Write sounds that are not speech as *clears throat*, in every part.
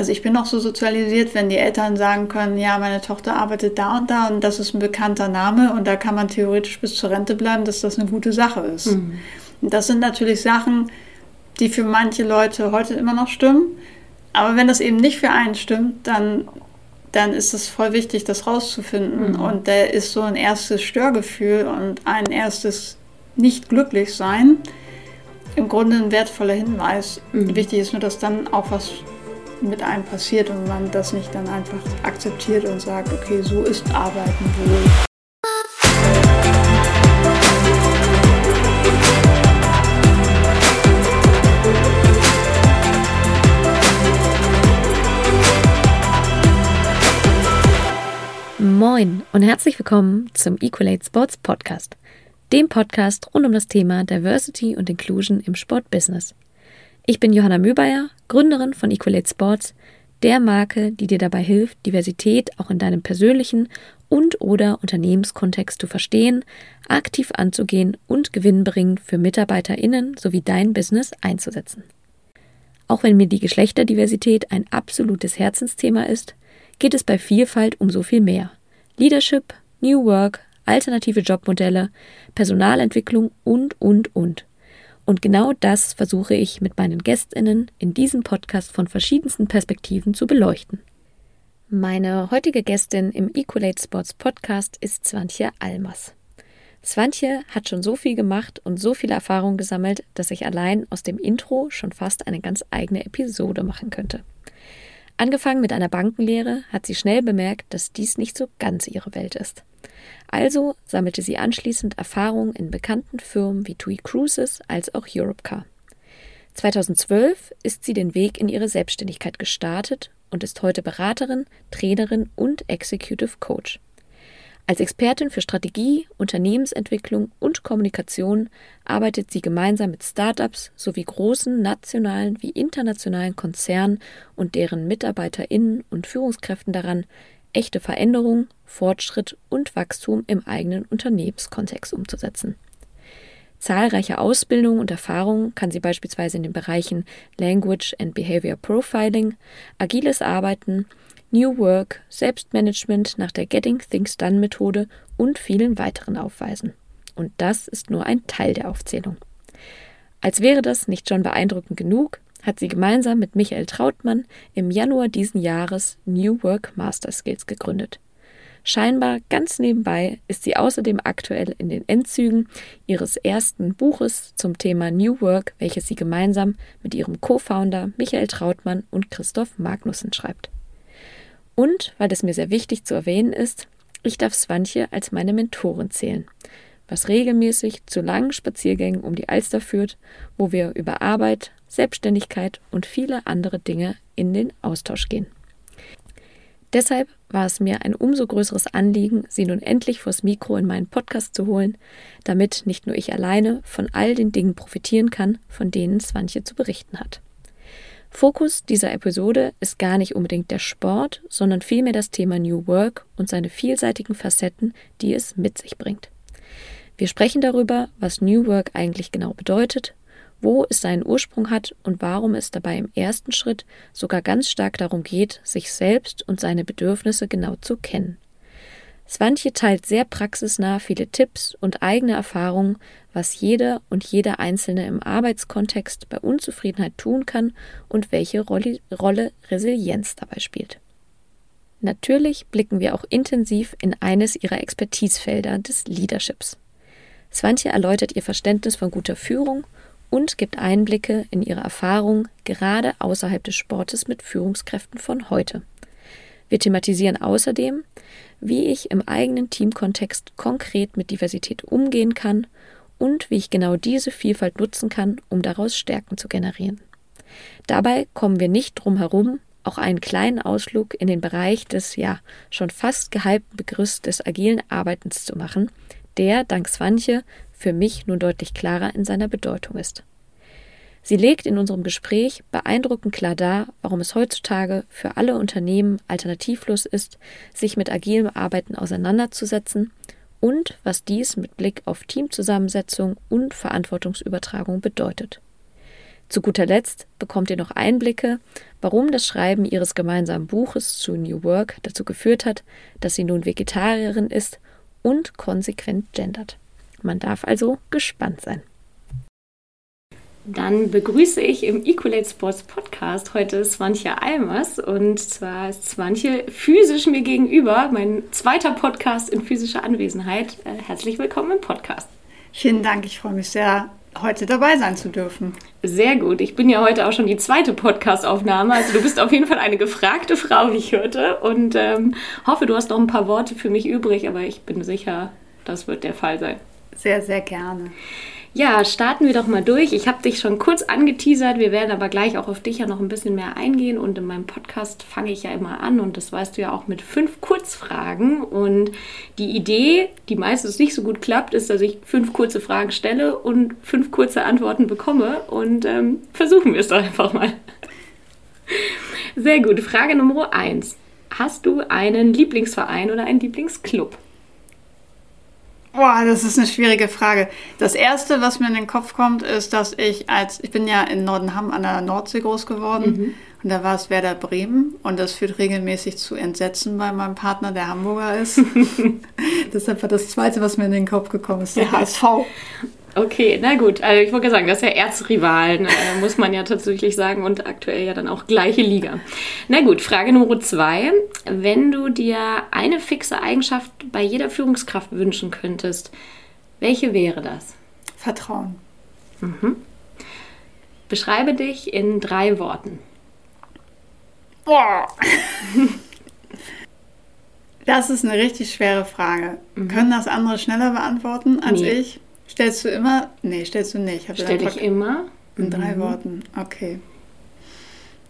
also ich bin auch so sozialisiert, wenn die Eltern sagen können, ja, meine Tochter arbeitet da und da und das ist ein bekannter Name und da kann man theoretisch bis zur Rente bleiben, dass das eine gute Sache ist. Mhm. Und das sind natürlich Sachen, die für manche Leute heute immer noch stimmen. Aber wenn das eben nicht für einen stimmt, dann, dann ist es voll wichtig, das rauszufinden. Mhm. Und da ist so ein erstes Störgefühl und ein erstes Nicht-Glücklich-Sein im Grunde ein wertvoller Hinweis. Mhm. Wichtig ist nur, dass dann auch was mit einem passiert und man das nicht dann einfach akzeptiert und sagt, okay, so ist Arbeiten wohl. Moin und herzlich willkommen zum Equalate Sports Podcast, dem Podcast rund um das Thema Diversity und Inclusion im Sportbusiness. Ich bin Johanna Mübayer, Gründerin von Equalate Sports, der Marke, die dir dabei hilft, Diversität auch in deinem persönlichen und oder Unternehmenskontext zu verstehen, aktiv anzugehen und gewinnbringend für MitarbeiterInnen sowie dein Business einzusetzen. Auch wenn mir die Geschlechterdiversität ein absolutes Herzensthema ist, geht es bei Vielfalt um so viel mehr. Leadership, New Work, alternative Jobmodelle, Personalentwicklung und, und, und. Und genau das versuche ich mit meinen Gästinnen in diesem Podcast von verschiedensten Perspektiven zu beleuchten. Meine heutige Gästin im Equalate Sports Podcast ist Swantje Almers. Swantje hat schon so viel gemacht und so viel Erfahrung gesammelt, dass ich allein aus dem Intro schon fast eine ganz eigene Episode machen könnte. Angefangen mit einer Bankenlehre hat sie schnell bemerkt, dass dies nicht so ganz ihre Welt ist. Also sammelte sie anschließend Erfahrung in bekannten Firmen wie TUI Cruises als auch Europcar. 2012 ist sie den Weg in ihre Selbstständigkeit gestartet und ist heute Beraterin, Trainerin und Executive Coach. Als Expertin für Strategie, Unternehmensentwicklung und Kommunikation arbeitet sie gemeinsam mit Startups sowie großen nationalen wie internationalen Konzernen und deren Mitarbeiterinnen und Führungskräften daran, echte Veränderung, Fortschritt und Wachstum im eigenen Unternehmenskontext umzusetzen. Zahlreiche Ausbildungen und Erfahrungen kann sie beispielsweise in den Bereichen Language and Behavior Profiling, agiles Arbeiten, New Work, Selbstmanagement nach der Getting Things Done Methode und vielen weiteren aufweisen. Und das ist nur ein Teil der Aufzählung. Als wäre das nicht schon beeindruckend genug, hat sie gemeinsam mit Michael Trautmann im Januar diesen Jahres New Work Master Skills gegründet. Scheinbar ganz nebenbei ist sie außerdem aktuell in den Endzügen ihres ersten Buches zum Thema New Work, welches sie gemeinsam mit ihrem Co-Founder Michael Trautmann und Christoph Magnussen schreibt. Und, weil es mir sehr wichtig zu erwähnen ist, ich darf Swantje als meine Mentorin zählen was regelmäßig zu langen Spaziergängen um die Alster führt, wo wir über Arbeit, Selbstständigkeit und viele andere Dinge in den Austausch gehen. Deshalb war es mir ein umso größeres Anliegen, sie nun endlich vors Mikro in meinen Podcast zu holen, damit nicht nur ich alleine von all den Dingen profitieren kann, von denen Swantje zu berichten hat. Fokus dieser Episode ist gar nicht unbedingt der Sport, sondern vielmehr das Thema New Work und seine vielseitigen Facetten, die es mit sich bringt. Wir sprechen darüber, was New Work eigentlich genau bedeutet, wo es seinen Ursprung hat und warum es dabei im ersten Schritt sogar ganz stark darum geht, sich selbst und seine Bedürfnisse genau zu kennen. Swantje teilt sehr praxisnah viele Tipps und eigene Erfahrungen, was jeder und jeder Einzelne im Arbeitskontext bei Unzufriedenheit tun kann und welche Rolle Resilienz dabei spielt. Natürlich blicken wir auch intensiv in eines ihrer Expertisefelder des Leaderships. Swantje erläutert ihr Verständnis von guter Führung und gibt Einblicke in ihre Erfahrung gerade außerhalb des Sportes mit Führungskräften von heute. Wir thematisieren außerdem, wie ich im eigenen Teamkontext konkret mit Diversität umgehen kann und wie ich genau diese Vielfalt nutzen kann, um daraus Stärken zu generieren. Dabei kommen wir nicht drum herum, auch einen kleinen Ausflug in den Bereich des ja schon fast gehypten Begriffs des agilen Arbeitens zu machen, der, dank Swantje, für mich nun deutlich klarer in seiner Bedeutung ist. Sie legt in unserem Gespräch beeindruckend klar dar, warum es heutzutage für alle Unternehmen alternativlos ist, sich mit agilem Arbeiten auseinanderzusetzen und was dies mit Blick auf Teamzusammensetzung und Verantwortungsübertragung bedeutet. Zu guter Letzt bekommt ihr noch Einblicke, warum das Schreiben ihres gemeinsamen Buches zu New Work dazu geführt hat, dass sie nun Vegetarierin ist und konsequent gendert. Man darf also gespannt sein. Dann begrüße ich im Equalate Sports Podcast heute Swantje Almers und zwar ist Swantje physisch mir gegenüber, mein zweiter Podcast in physischer Anwesenheit. Äh, herzlich willkommen im Podcast. Vielen Dank, ich freue mich sehr, heute dabei sein zu dürfen. Sehr gut. Ich bin ja heute auch schon die zweite Podcast-Aufnahme. Also du bist auf jeden Fall eine gefragte Frau, wie ich hörte. Und ähm, hoffe, du hast noch ein paar Worte für mich übrig, aber ich bin sicher, das wird der Fall sein. Sehr, sehr gerne. Ja, starten wir doch mal durch. Ich habe dich schon kurz angeteasert. Wir werden aber gleich auch auf dich ja noch ein bisschen mehr eingehen. Und in meinem Podcast fange ich ja immer an und das weißt du ja auch mit fünf Kurzfragen. Und die Idee, die meistens nicht so gut klappt, ist, dass ich fünf kurze Fragen stelle und fünf kurze Antworten bekomme. Und ähm, versuchen wir es doch einfach mal. Sehr gut. Frage Nummer eins. Hast du einen Lieblingsverein oder einen Lieblingsclub? Boah, das ist eine schwierige Frage. Das erste, was mir in den Kopf kommt, ist, dass ich als, ich bin ja in Nordenham an der Nordsee groß geworden mhm. und da war es Werder Bremen und das führt regelmäßig zu Entsetzen bei meinem Partner, der Hamburger ist. *laughs* Deshalb war das zweite, was mir in den Kopf gekommen ist, der HSV. Okay, na gut. Also ich wollte sagen, das ist ja Erzrivalen, äh, muss man ja tatsächlich sagen, und aktuell ja dann auch gleiche Liga. Na gut, Frage Nummer zwei. Wenn du dir eine fixe Eigenschaft bei jeder Führungskraft wünschen könntest, welche wäre das? Vertrauen. Mhm. Beschreibe dich in drei Worten. Boah. Das ist eine richtig schwere Frage. Mhm. Können das andere schneller beantworten als nee. ich? Stellst du immer? Nee, stellst du nicht. Stell ich immer. In drei mhm. Worten. Okay.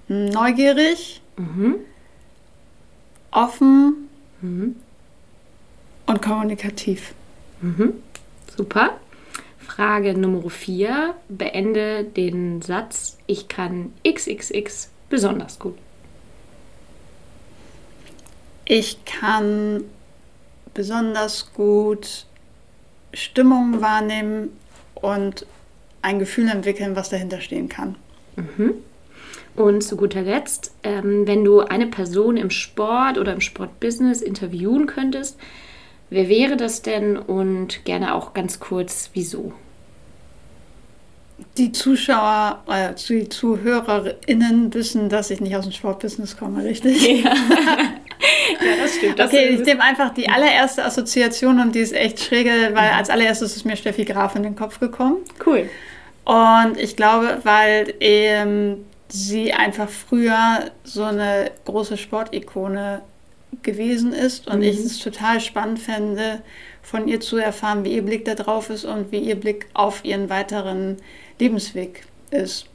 Neugierig, mhm. offen mhm. und kommunikativ. Mhm. Super. Frage Nummer vier. Beende den Satz, ich kann XXX besonders gut. Ich kann besonders gut Stimmung wahrnehmen und ein Gefühl entwickeln, was dahinter stehen kann. Mhm. Und zu guter Letzt, ähm, wenn du eine Person im Sport oder im Sportbusiness interviewen könntest, wer wäre das denn und gerne auch ganz kurz, wieso? Die Zuschauer, äh, die ZuhörerInnen wissen, dass ich nicht aus dem Sportbusiness komme, richtig? Ja. *laughs* *laughs* ja, das stimmt. Das okay, ich nehme einfach die allererste Assoziation und die ist echt schräge, weil als allererstes ist mir Steffi Graf in den Kopf gekommen. Cool. Und ich glaube, weil ähm, sie einfach früher so eine große Sportikone gewesen ist und mhm. ich es total spannend fände, von ihr zu erfahren, wie ihr Blick da drauf ist und wie ihr Blick auf ihren weiteren Lebensweg ist.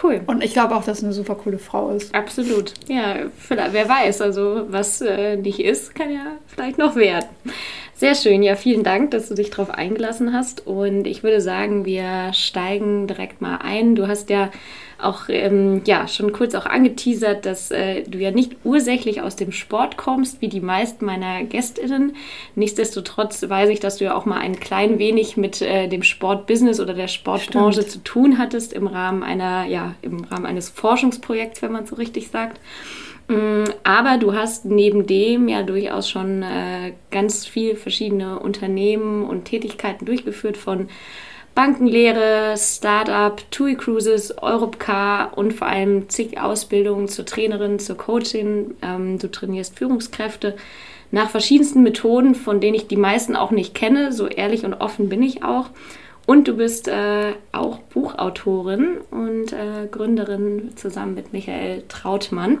Cool. Und ich glaube auch, dass eine super coole Frau ist. Absolut. Ja, wer weiß, also was äh, nicht ist, kann ja vielleicht noch werden. Sehr schön, ja, vielen Dank, dass du dich darauf eingelassen hast. Und ich würde sagen, wir steigen direkt mal ein. Du hast ja auch ähm, ja, schon kurz auch angeteasert, dass äh, du ja nicht ursächlich aus dem Sport kommst, wie die meisten meiner GästInnen. Nichtsdestotrotz weiß ich, dass du ja auch mal ein klein wenig mit äh, dem Sportbusiness oder der Sportbranche Stimmt. zu tun hattest im Rahmen einer, ja, im Rahmen eines Forschungsprojekts, wenn man so richtig sagt. Mm, aber du hast neben dem ja durchaus schon äh, ganz viel verschiedene Unternehmen und Tätigkeiten durchgeführt von Bankenlehre, Startup, TUI Cruises, Europcar und vor allem zig Ausbildungen zur Trainerin, zur Coachin. Ähm, du trainierst Führungskräfte nach verschiedensten Methoden, von denen ich die meisten auch nicht kenne. So ehrlich und offen bin ich auch. Und du bist äh, auch Buchautorin und äh, Gründerin zusammen mit Michael Trautmann.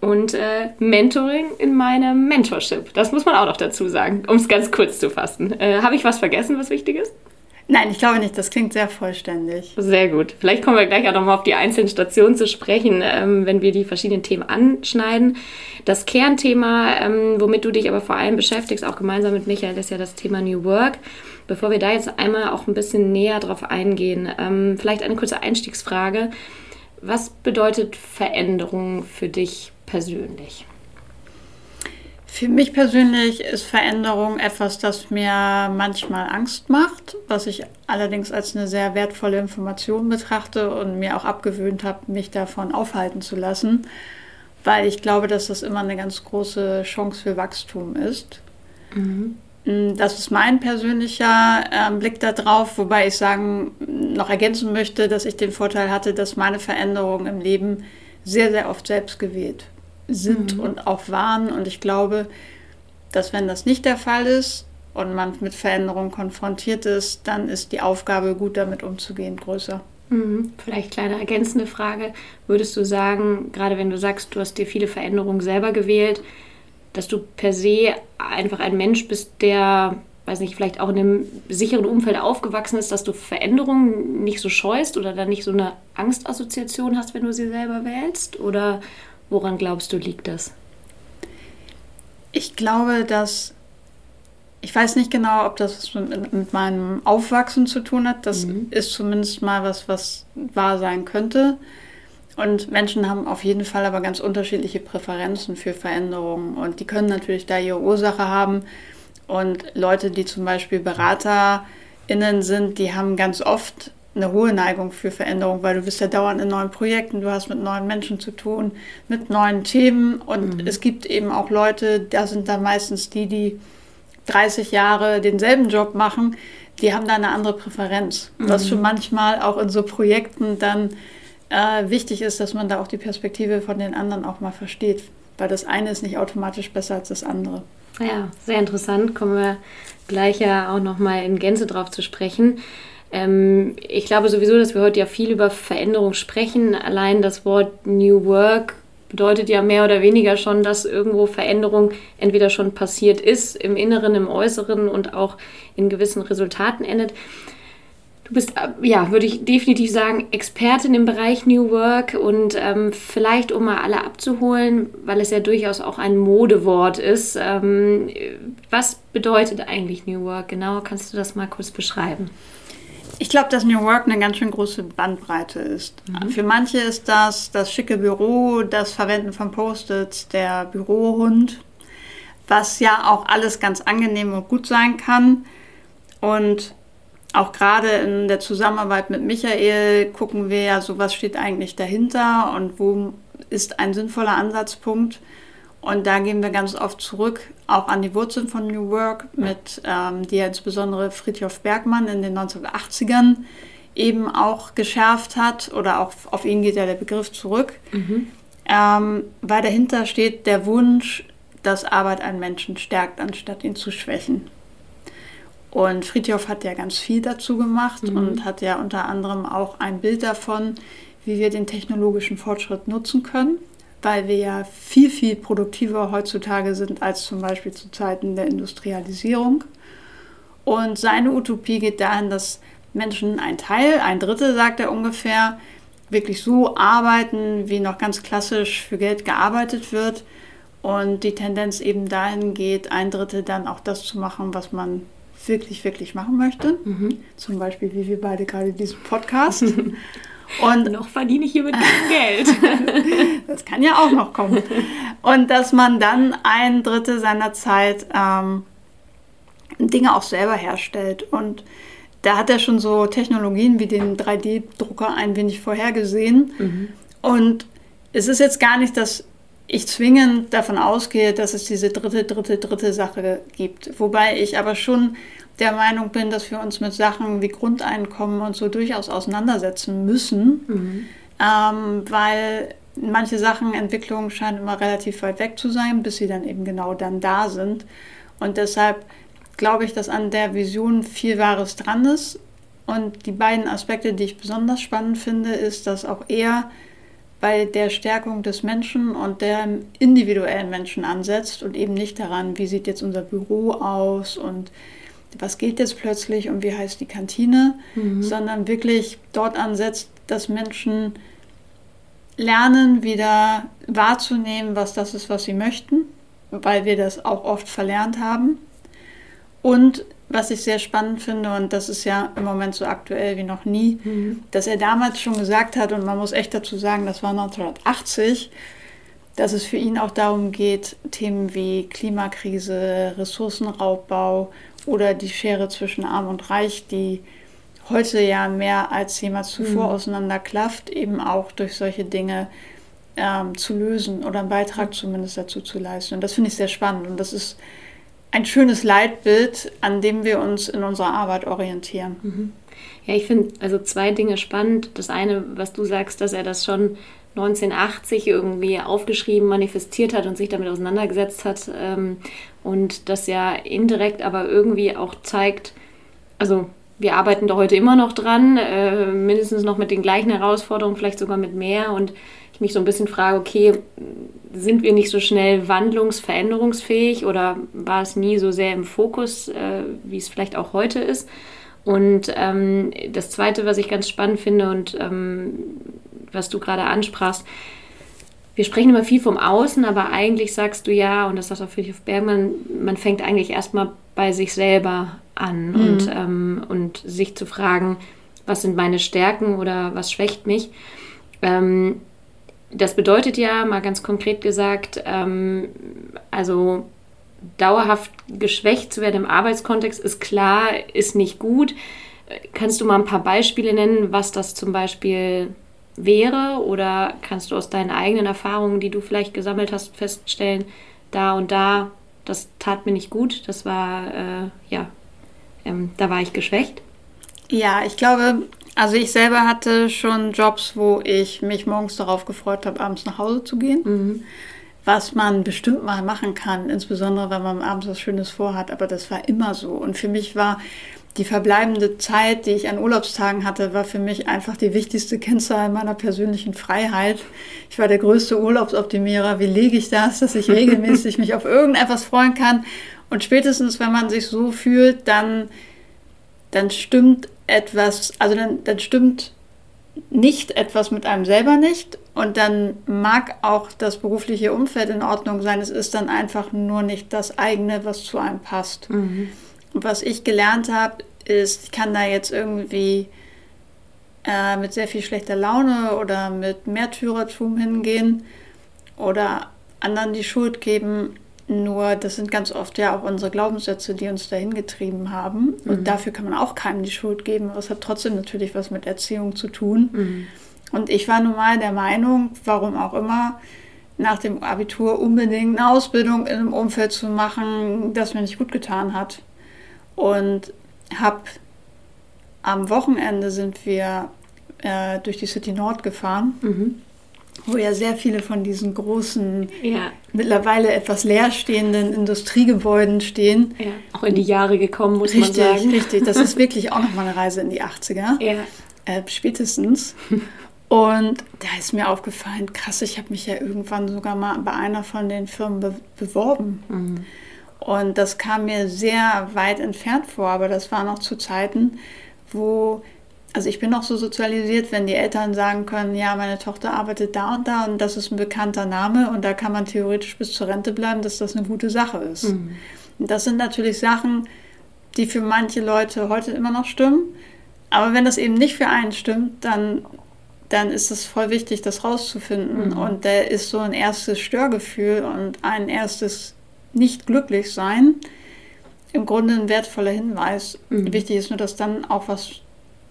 Und äh, Mentoring in meinem Mentorship. Das muss man auch noch dazu sagen, um es ganz kurz zu fassen. Äh, Habe ich was vergessen, was wichtig ist? Nein, ich glaube nicht. Das klingt sehr vollständig. Sehr gut. Vielleicht kommen wir gleich auch nochmal auf die einzelnen Stationen zu sprechen, ähm, wenn wir die verschiedenen Themen anschneiden. Das Kernthema, ähm, womit du dich aber vor allem beschäftigst, auch gemeinsam mit Michael, ist ja das Thema New Work. Bevor wir da jetzt einmal auch ein bisschen näher drauf eingehen, ähm, vielleicht eine kurze Einstiegsfrage. Was bedeutet Veränderung für dich persönlich? Für mich persönlich ist Veränderung etwas, das mir manchmal Angst macht, was ich allerdings als eine sehr wertvolle Information betrachte und mir auch abgewöhnt habe, mich davon aufhalten zu lassen, weil ich glaube, dass das immer eine ganz große Chance für Wachstum ist. Mhm. Mm, das ist mein persönlicher äh, Blick darauf, wobei ich sagen, noch ergänzen möchte, dass ich den Vorteil hatte, dass meine Veränderungen im Leben sehr, sehr oft selbst gewählt sind mhm. und auch waren. Und ich glaube, dass wenn das nicht der Fall ist und man mit Veränderungen konfrontiert ist, dann ist die Aufgabe, gut damit umzugehen, größer. Mhm. Vielleicht kleine ergänzende Frage. Würdest du sagen, gerade wenn du sagst, du hast dir viele Veränderungen selber gewählt, dass du per se einfach ein Mensch bist, der, weiß nicht, vielleicht auch in einem sicheren Umfeld aufgewachsen ist, dass du Veränderungen nicht so scheust oder dann nicht so eine Angstassoziation hast, wenn du sie selber wählst? Oder Woran glaubst du, liegt das? Ich glaube, dass ich weiß nicht genau, ob das mit, mit meinem Aufwachsen zu tun hat. Das mhm. ist zumindest mal was, was wahr sein könnte. Und Menschen haben auf jeden Fall aber ganz unterschiedliche Präferenzen für Veränderungen. Und die können natürlich da ihre Ursache haben. Und Leute, die zum Beispiel BeraterInnen sind, die haben ganz oft eine hohe Neigung für Veränderung, weil du bist ja dauernd in neuen Projekten, du hast mit neuen Menschen zu tun, mit neuen Themen und mhm. es gibt eben auch Leute, da sind dann meistens die, die 30 Jahre denselben Job machen, die haben da eine andere Präferenz. Mhm. Was schon manchmal auch in so Projekten dann äh, wichtig ist, dass man da auch die Perspektive von den anderen auch mal versteht, weil das eine ist nicht automatisch besser als das andere. Ja, sehr interessant. Kommen wir gleich ja auch nochmal in Gänze drauf zu sprechen. Ähm, ich glaube sowieso, dass wir heute ja viel über Veränderung sprechen. Allein das Wort New Work bedeutet ja mehr oder weniger schon, dass irgendwo Veränderung entweder schon passiert ist, im Inneren, im Äußeren und auch in gewissen Resultaten endet. Du bist, äh, ja, würde ich definitiv sagen, Expertin im Bereich New Work und ähm, vielleicht, um mal alle abzuholen, weil es ja durchaus auch ein Modewort ist. Ähm, was bedeutet eigentlich New Work genau? Kannst du das mal kurz beschreiben? Ich glaube, dass New Work eine ganz schön große Bandbreite ist. Mhm. Für manche ist das das schicke Büro, das Verwenden von Post-its, der Bürohund, was ja auch alles ganz angenehm und gut sein kann. Und auch gerade in der Zusammenarbeit mit Michael gucken wir ja, so was steht eigentlich dahinter und wo ist ein sinnvoller Ansatzpunkt. Und da gehen wir ganz oft zurück, auch an die Wurzeln von New Work, mit, ähm, die ja insbesondere Friedhof Bergmann in den 1980ern eben auch geschärft hat, oder auch auf ihn geht ja der Begriff zurück, mhm. ähm, weil dahinter steht der Wunsch, dass Arbeit einen Menschen stärkt, anstatt ihn zu schwächen. Und Friedhof hat ja ganz viel dazu gemacht mhm. und hat ja unter anderem auch ein Bild davon, wie wir den technologischen Fortschritt nutzen können weil wir ja viel, viel produktiver heutzutage sind als zum Beispiel zu Zeiten der Industrialisierung. Und seine Utopie geht dahin, dass Menschen ein Teil, ein Drittel, sagt er ungefähr, wirklich so arbeiten, wie noch ganz klassisch für Geld gearbeitet wird. Und die Tendenz eben dahin geht, ein Drittel dann auch das zu machen, was man wirklich, wirklich machen möchte. Mhm. Zum Beispiel, wie wir beide gerade diesen Podcast. *laughs* Und noch verdiene ich hier mit Geld. *laughs* das kann ja auch noch kommen. Und dass man dann ein Drittel seiner Zeit ähm, Dinge auch selber herstellt. Und da hat er schon so Technologien wie den 3D-Drucker ein wenig vorhergesehen. Mhm. Und es ist jetzt gar nicht, dass ich zwingend davon ausgehe, dass es diese dritte, dritte, dritte Sache gibt. Wobei ich aber schon der Meinung bin, dass wir uns mit Sachen wie Grundeinkommen und so durchaus auseinandersetzen müssen, mhm. ähm, weil manche Sachen, Entwicklungen scheinen immer relativ weit weg zu sein, bis sie dann eben genau dann da sind. Und deshalb glaube ich, dass an der Vision viel Wahres dran ist. Und die beiden Aspekte, die ich besonders spannend finde, ist, dass auch er bei der Stärkung des Menschen und der individuellen Menschen ansetzt und eben nicht daran, wie sieht jetzt unser Büro aus und was geht jetzt plötzlich und wie heißt die Kantine, mhm. sondern wirklich dort ansetzt, dass Menschen lernen, wieder wahrzunehmen, was das ist, was sie möchten, weil wir das auch oft verlernt haben. Und was ich sehr spannend finde, und das ist ja im Moment so aktuell wie noch nie, mhm. dass er damals schon gesagt hat, und man muss echt dazu sagen, das war 1980, dass es für ihn auch darum geht, Themen wie Klimakrise, Ressourcenraubbau oder die Schere zwischen Arm und Reich, die heute ja mehr als jemals zuvor mhm. auseinanderklafft, eben auch durch solche Dinge ähm, zu lösen oder einen Beitrag zumindest dazu zu leisten. Und das finde ich sehr spannend. Und das ist ein schönes Leitbild, an dem wir uns in unserer Arbeit orientieren. Mhm. Ja, ich finde also zwei Dinge spannend. Das eine, was du sagst, dass er das schon 1980 irgendwie aufgeschrieben, manifestiert hat und sich damit auseinandergesetzt hat. Ähm, und das ja indirekt aber irgendwie auch zeigt, also wir arbeiten da heute immer noch dran, äh, mindestens noch mit den gleichen Herausforderungen, vielleicht sogar mit mehr. Und ich mich so ein bisschen frage, okay, sind wir nicht so schnell wandlungs-, veränderungsfähig oder war es nie so sehr im Fokus, äh, wie es vielleicht auch heute ist? Und ähm, das Zweite, was ich ganz spannend finde und ähm, was du gerade ansprachst, wir sprechen immer viel vom Außen, aber eigentlich sagst du ja, und das sagt auch Friedrich Bergmann, man fängt eigentlich erstmal bei sich selber an mhm. und, ähm, und sich zu fragen, was sind meine Stärken oder was schwächt mich. Ähm, das bedeutet ja, mal ganz konkret gesagt, ähm, also dauerhaft geschwächt zu werden im Arbeitskontext ist klar, ist nicht gut. Kannst du mal ein paar Beispiele nennen, was das zum Beispiel wäre? Oder kannst du aus deinen eigenen Erfahrungen, die du vielleicht gesammelt hast, feststellen, da und da, das tat mir nicht gut, das war, äh, ja, ähm, da war ich geschwächt? Ja, ich glaube, also ich selber hatte schon Jobs, wo ich mich morgens darauf gefreut habe, abends nach Hause zu gehen. Mhm. Was man bestimmt mal machen kann, insbesondere wenn man abends was Schönes vorhat, aber das war immer so. Und für mich war die verbleibende Zeit, die ich an Urlaubstagen hatte, war für mich einfach die wichtigste Kennzahl meiner persönlichen Freiheit. Ich war der größte Urlaubsoptimierer. Wie lege ich das, dass ich regelmäßig mich auf irgendetwas freuen kann? Und spätestens, wenn man sich so fühlt, dann, dann stimmt etwas, also dann, dann stimmt nicht etwas mit einem selber nicht und dann mag auch das berufliche Umfeld in Ordnung sein. Es ist dann einfach nur nicht das eigene, was zu einem passt. Mhm. Und was ich gelernt habe, ist, ich kann da jetzt irgendwie äh, mit sehr viel schlechter Laune oder mit Märtyrertum hingehen oder anderen die Schuld geben. Nur das sind ganz oft ja auch unsere Glaubenssätze, die uns dahin getrieben haben. Mhm. Und dafür kann man auch keinem die Schuld geben. Aber es hat trotzdem natürlich was mit Erziehung zu tun. Mhm. Und ich war nun mal der Meinung, warum auch immer, nach dem Abitur unbedingt eine Ausbildung in einem Umfeld zu machen, das mir nicht gut getan hat. Und habe am Wochenende sind wir äh, durch die City Nord gefahren, mhm. Wo ja sehr viele von diesen großen, ja. mittlerweile etwas leerstehenden Industriegebäuden stehen. Ja. Auch in die Jahre gekommen, muss richtig, man sagen. Richtig, das ist *laughs* wirklich auch nochmal eine Reise in die 80er. Ja. Äh, spätestens. *laughs* Und da ist mir aufgefallen, krass, ich habe mich ja irgendwann sogar mal bei einer von den Firmen be beworben. Mhm. Und das kam mir sehr weit entfernt vor, aber das war noch zu Zeiten, wo, also ich bin noch so sozialisiert, wenn die Eltern sagen können, ja, meine Tochter arbeitet da und da und das ist ein bekannter Name und da kann man theoretisch bis zur Rente bleiben, dass das eine gute Sache ist. Mhm. Und das sind natürlich Sachen, die für manche Leute heute immer noch stimmen. Aber wenn das eben nicht für einen stimmt, dann, dann ist es voll wichtig, das rauszufinden. Mhm. Und da ist so ein erstes Störgefühl und ein erstes nicht glücklich sein, im Grunde ein wertvoller Hinweis. Mhm. Wichtig ist nur, dass dann auch was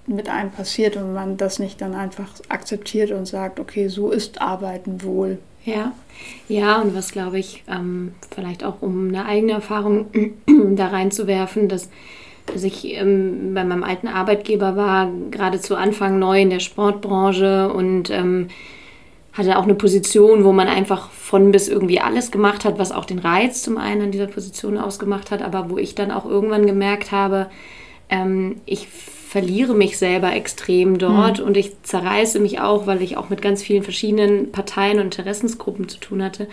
mit einem passiert und man das nicht dann einfach akzeptiert und sagt, okay, so ist Arbeiten wohl. Ja, ja, und was glaube ich, ähm, vielleicht auch um eine eigene Erfahrung *clears throat* da reinzuwerfen, dass, dass ich ähm, bei meinem alten Arbeitgeber war, gerade zu Anfang neu in der Sportbranche und ähm, hatte auch eine Position, wo man einfach von bis irgendwie alles gemacht hat, was auch den Reiz zum einen an dieser Position ausgemacht hat, aber wo ich dann auch irgendwann gemerkt habe, ähm, ich verliere mich selber extrem dort mhm. und ich zerreiße mich auch, weil ich auch mit ganz vielen verschiedenen Parteien und Interessensgruppen zu tun hatte,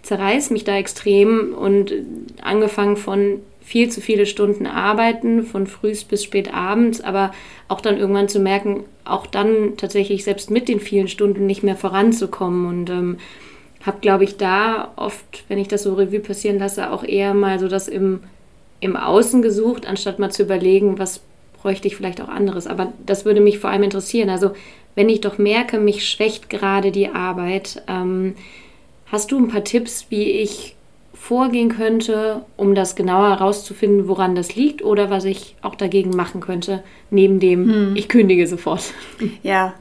zerreiße mich da extrem und angefangen von viel zu viele Stunden arbeiten, von frühs bis spät abends, aber auch dann irgendwann zu merken, auch dann tatsächlich selbst mit den vielen Stunden nicht mehr voranzukommen. Und ähm, habe, glaube ich, da oft, wenn ich das so Revue passieren lasse, auch eher mal so das im, im Außen gesucht, anstatt mal zu überlegen, was bräuchte ich vielleicht auch anderes. Aber das würde mich vor allem interessieren. Also wenn ich doch merke, mich schwächt gerade die Arbeit, ähm, Hast du ein paar Tipps, wie ich vorgehen könnte, um das genauer herauszufinden, woran das liegt oder was ich auch dagegen machen könnte, neben dem, hm. ich kündige sofort? Ja,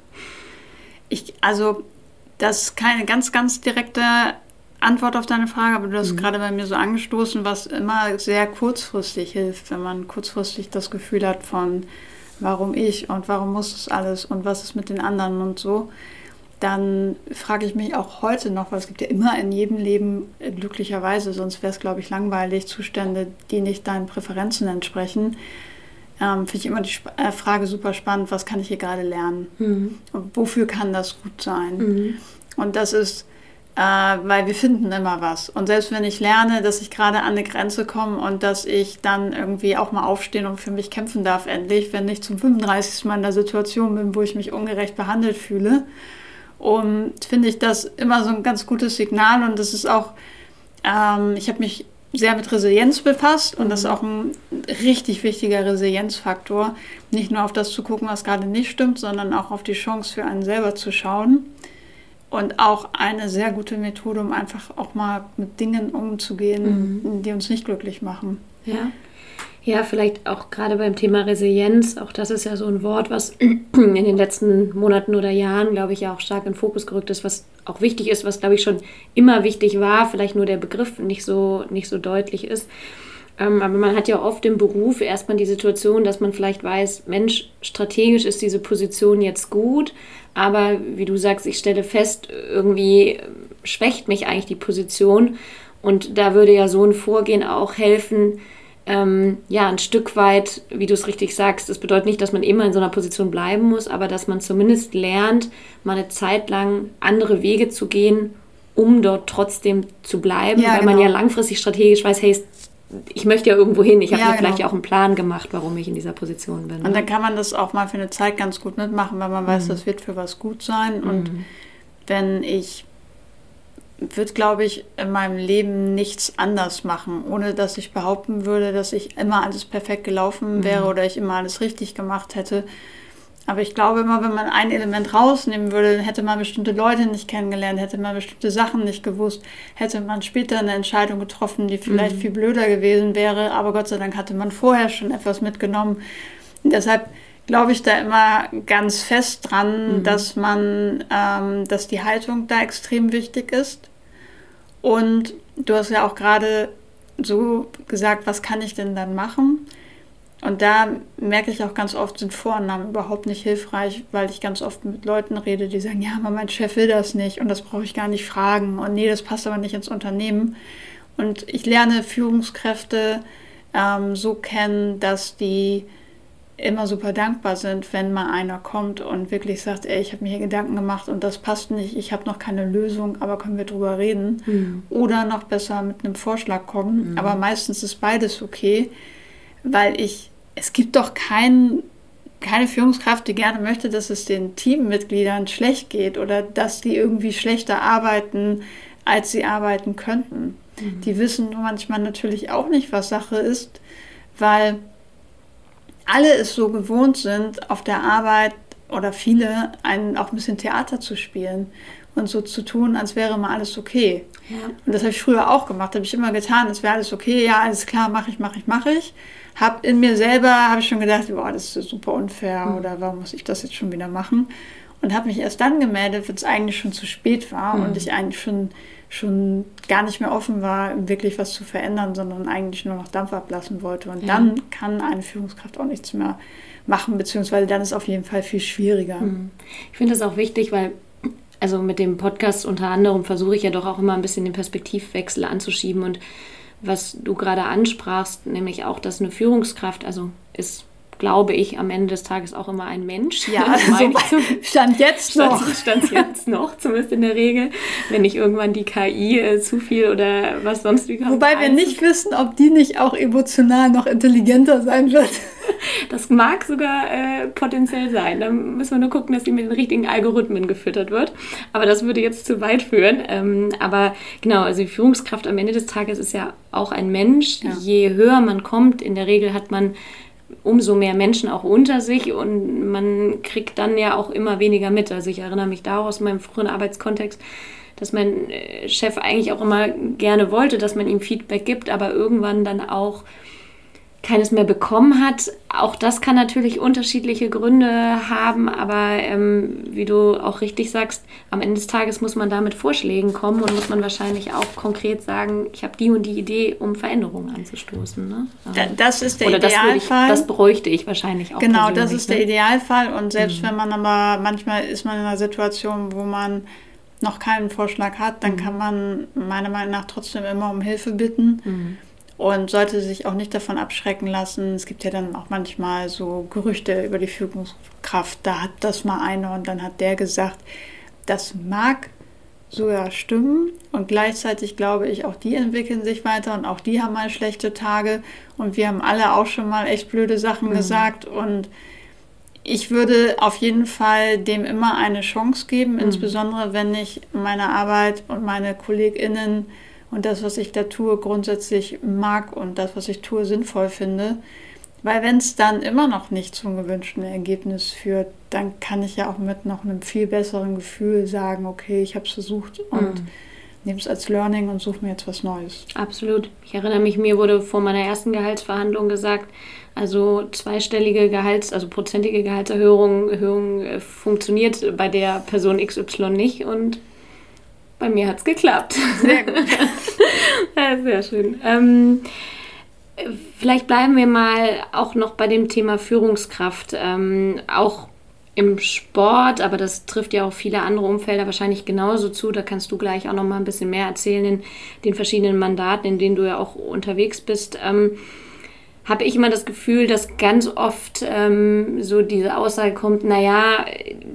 ich, also das ist keine ganz, ganz direkte Antwort auf deine Frage, aber du hast mhm. gerade bei mir so angestoßen, was immer sehr kurzfristig hilft, wenn man kurzfristig das Gefühl hat von, warum ich und warum muss das alles und was ist mit den anderen und so, dann frage ich mich auch heute noch, weil es gibt ja immer in jedem Leben äh, glücklicherweise, sonst wäre es, glaube ich, langweilig, Zustände, die nicht deinen Präferenzen entsprechen. Ähm, Finde ich immer die Sp äh, Frage super spannend, was kann ich hier gerade lernen? Mhm. Und wofür kann das gut sein? Mhm. Und das ist äh, weil wir finden immer was. Und selbst wenn ich lerne, dass ich gerade an eine Grenze komme und dass ich dann irgendwie auch mal aufstehen und für mich kämpfen darf, endlich, wenn ich zum 35. Mal in der Situation bin, wo ich mich ungerecht behandelt fühle, und finde ich das immer so ein ganz gutes Signal. Und das ist auch, ähm, ich habe mich sehr mit Resilienz befasst und das ist mhm. auch ein richtig wichtiger Resilienzfaktor. Nicht nur auf das zu gucken, was gerade nicht stimmt, sondern auch auf die Chance für einen selber zu schauen und auch eine sehr gute Methode, um einfach auch mal mit Dingen umzugehen, mhm. die uns nicht glücklich machen. Ja. Ja, vielleicht auch gerade beim Thema Resilienz, auch das ist ja so ein Wort, was *clears throat* in den letzten Monaten oder Jahren, glaube ich, ja auch stark in den Fokus gerückt ist, was auch wichtig ist, was, glaube ich, schon immer wichtig war, vielleicht nur der Begriff nicht so, nicht so deutlich ist. Ähm, aber man hat ja oft im Beruf erstmal die Situation, dass man vielleicht weiß, Mensch, strategisch ist diese Position jetzt gut, aber wie du sagst, ich stelle fest, irgendwie schwächt mich eigentlich die Position. Und da würde ja so ein Vorgehen auch helfen, ähm, ja, ein Stück weit, wie du es richtig sagst, das bedeutet nicht, dass man immer in so einer Position bleiben muss, aber dass man zumindest lernt, mal eine Zeit lang andere Wege zu gehen, um dort trotzdem zu bleiben, ja, weil genau. man ja langfristig strategisch weiß, hey, ich möchte ja irgendwo hin. Ich habe ja, mir genau. vielleicht auch einen Plan gemacht, warum ich in dieser Position bin. Und ne? dann kann man das auch mal für eine Zeit ganz gut mitmachen, weil man weiß, mhm. das wird für was gut sein. Mhm. Und wenn ich würde, glaube ich, in meinem Leben nichts anders machen, ohne dass ich behaupten würde, dass ich immer alles perfekt gelaufen wäre mhm. oder ich immer alles richtig gemacht hätte. Aber ich glaube immer, wenn man ein Element rausnehmen würde, hätte man bestimmte Leute nicht kennengelernt, hätte man bestimmte Sachen nicht gewusst, hätte man später eine Entscheidung getroffen, die vielleicht mhm. viel blöder gewesen wäre. Aber Gott sei Dank hatte man vorher schon etwas mitgenommen. Und deshalb glaube ich da immer ganz fest dran, mhm. dass man, ähm, dass die Haltung da extrem wichtig ist. Und du hast ja auch gerade so gesagt, was kann ich denn dann machen? Und da merke ich auch ganz oft, sind Vorannahmen überhaupt nicht hilfreich, weil ich ganz oft mit Leuten rede, die sagen, ja, aber mein Chef will das nicht und das brauche ich gar nicht fragen und nee, das passt aber nicht ins Unternehmen. Und ich lerne Führungskräfte ähm, so kennen, dass die immer super dankbar sind, wenn mal einer kommt und wirklich sagt, ey, ich habe mir hier Gedanken gemacht und das passt nicht, ich habe noch keine Lösung, aber können wir drüber reden? Mhm. Oder noch besser mit einem Vorschlag kommen. Mhm. Aber meistens ist beides okay, weil ich es gibt doch kein, keine Führungskraft, die gerne möchte, dass es den Teammitgliedern schlecht geht oder dass die irgendwie schlechter arbeiten, als sie arbeiten könnten. Mhm. Die wissen manchmal natürlich auch nicht, was Sache ist, weil alle es so gewohnt sind, auf der Arbeit oder viele einen auch ein bisschen Theater zu spielen und so zu tun, als wäre mal alles okay. Ja. Und das habe ich früher auch gemacht, habe ich immer getan, als wäre alles okay, ja, alles klar, mache ich, mache ich, mache ich habe in mir selber habe ich schon gedacht, boah, das ist super unfair mhm. oder warum muss ich das jetzt schon wieder machen? Und habe mich erst dann gemeldet, wenn es eigentlich schon zu spät war mhm. und ich eigentlich schon, schon gar nicht mehr offen war, wirklich was zu verändern, sondern eigentlich nur noch Dampf ablassen wollte. Und ja. dann kann eine Führungskraft auch nichts mehr machen, beziehungsweise dann ist es auf jeden Fall viel schwieriger. Mhm. Ich finde das auch wichtig, weil also mit dem Podcast unter anderem versuche ich ja doch auch immer ein bisschen den Perspektivwechsel anzuschieben und was du gerade ansprachst, nämlich auch, dass eine Führungskraft, also ist, glaube ich, am Ende des Tages auch immer ein Mensch. Ja, *laughs* also stand jetzt noch. Stand, jetzt noch, zumindest in der Regel, wenn nicht irgendwann die KI äh, zu viel oder was sonst wie Wobei wir nicht wissen, ob die nicht auch emotional noch intelligenter sein wird. *laughs* Das mag sogar äh, potenziell sein. Da müssen wir nur gucken, dass die mit den richtigen Algorithmen gefüttert wird. Aber das würde jetzt zu weit führen. Ähm, aber genau, also die Führungskraft am Ende des Tages ist ja auch ein Mensch. Ja. Je höher man kommt, in der Regel hat man umso mehr Menschen auch unter sich und man kriegt dann ja auch immer weniger mit. Also ich erinnere mich da aus meinem früheren Arbeitskontext, dass mein äh, Chef eigentlich auch immer gerne wollte, dass man ihm Feedback gibt, aber irgendwann dann auch keines mehr bekommen hat. Auch das kann natürlich unterschiedliche Gründe haben, aber ähm, wie du auch richtig sagst, am Ende des Tages muss man da mit Vorschlägen kommen und muss man wahrscheinlich auch konkret sagen, ich habe die und die Idee, um Veränderungen anzustoßen. Ne? das ist der Oder Idealfall. Das, ich, das, bräuchte ich wahrscheinlich auch. Genau, das ist der ne? Idealfall und selbst mhm. wenn man aber, manchmal ist man in einer Situation, wo man noch keinen Vorschlag hat, dann mhm. kann man meiner Meinung nach trotzdem immer um Hilfe bitten. Mhm und sollte sich auch nicht davon abschrecken lassen. Es gibt ja dann auch manchmal so Gerüchte über die Führungskraft. Da hat das mal einer und dann hat der gesagt, das mag sogar stimmen und gleichzeitig glaube ich, auch die entwickeln sich weiter und auch die haben mal schlechte Tage und wir haben alle auch schon mal echt blöde Sachen mhm. gesagt und ich würde auf jeden Fall dem immer eine Chance geben, mhm. insbesondere wenn ich meine Arbeit und meine KollegInnen und das, was ich da tue, grundsätzlich mag und das, was ich tue, sinnvoll finde. Weil wenn es dann immer noch nicht zum gewünschten Ergebnis führt, dann kann ich ja auch mit noch einem viel besseren Gefühl sagen, okay, ich habe es versucht und mhm. nehme es als Learning und suche mir jetzt was Neues. Absolut. Ich erinnere mich, mir wurde vor meiner ersten Gehaltsverhandlung gesagt, also zweistellige Gehalts-, also prozentige Gehaltserhöhung Erhöhung, äh, funktioniert bei der Person XY nicht und bei mir hat es geklappt. Sehr gut. *laughs* ja, sehr schön. Ähm, vielleicht bleiben wir mal auch noch bei dem Thema Führungskraft. Ähm, auch im Sport, aber das trifft ja auch viele andere Umfelder wahrscheinlich genauso zu. Da kannst du gleich auch noch mal ein bisschen mehr erzählen in den verschiedenen Mandaten, in denen du ja auch unterwegs bist. Ähm, habe ich immer das Gefühl, dass ganz oft ähm, so diese Aussage kommt, naja,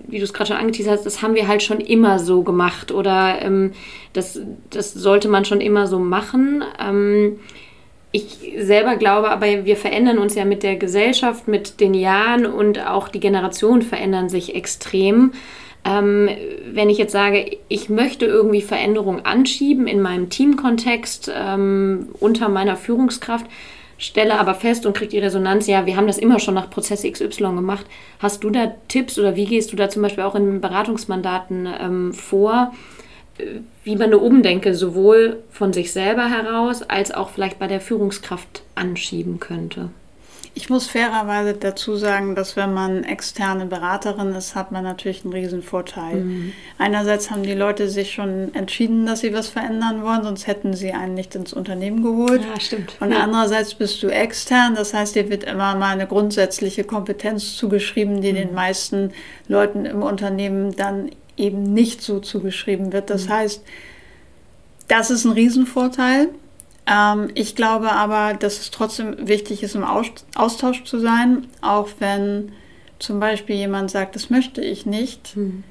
wie du es gerade schon angeteasert hast, das haben wir halt schon immer so gemacht oder ähm, das, das sollte man schon immer so machen. Ähm, ich selber glaube aber, wir verändern uns ja mit der Gesellschaft, mit den Jahren und auch die Generationen verändern sich extrem. Ähm, wenn ich jetzt sage, ich möchte irgendwie Veränderungen anschieben in meinem Teamkontext ähm, unter meiner Führungskraft, stelle aber fest und kriege die Resonanz, ja, wir haben das immer schon nach Prozess XY gemacht. Hast du da Tipps oder wie gehst du da zum Beispiel auch in Beratungsmandaten ähm, vor, äh, wie man eine Umdenke sowohl von sich selber heraus als auch vielleicht bei der Führungskraft anschieben könnte? Ich muss fairerweise dazu sagen, dass wenn man externe Beraterin ist, hat man natürlich einen riesen Vorteil. Mhm. Einerseits haben die Leute sich schon entschieden, dass sie was verändern wollen, sonst hätten sie einen nicht ins Unternehmen geholt. Ja, stimmt. Und ja. andererseits bist du extern, das heißt, dir wird immer mal eine grundsätzliche Kompetenz zugeschrieben, die mhm. den meisten Leuten im Unternehmen dann eben nicht so zugeschrieben wird. Das mhm. heißt, das ist ein Riesenvorteil. Ähm, ich glaube aber, dass es trotzdem wichtig ist, im Austausch zu sein, auch wenn zum Beispiel jemand sagt, das möchte ich nicht, mhm.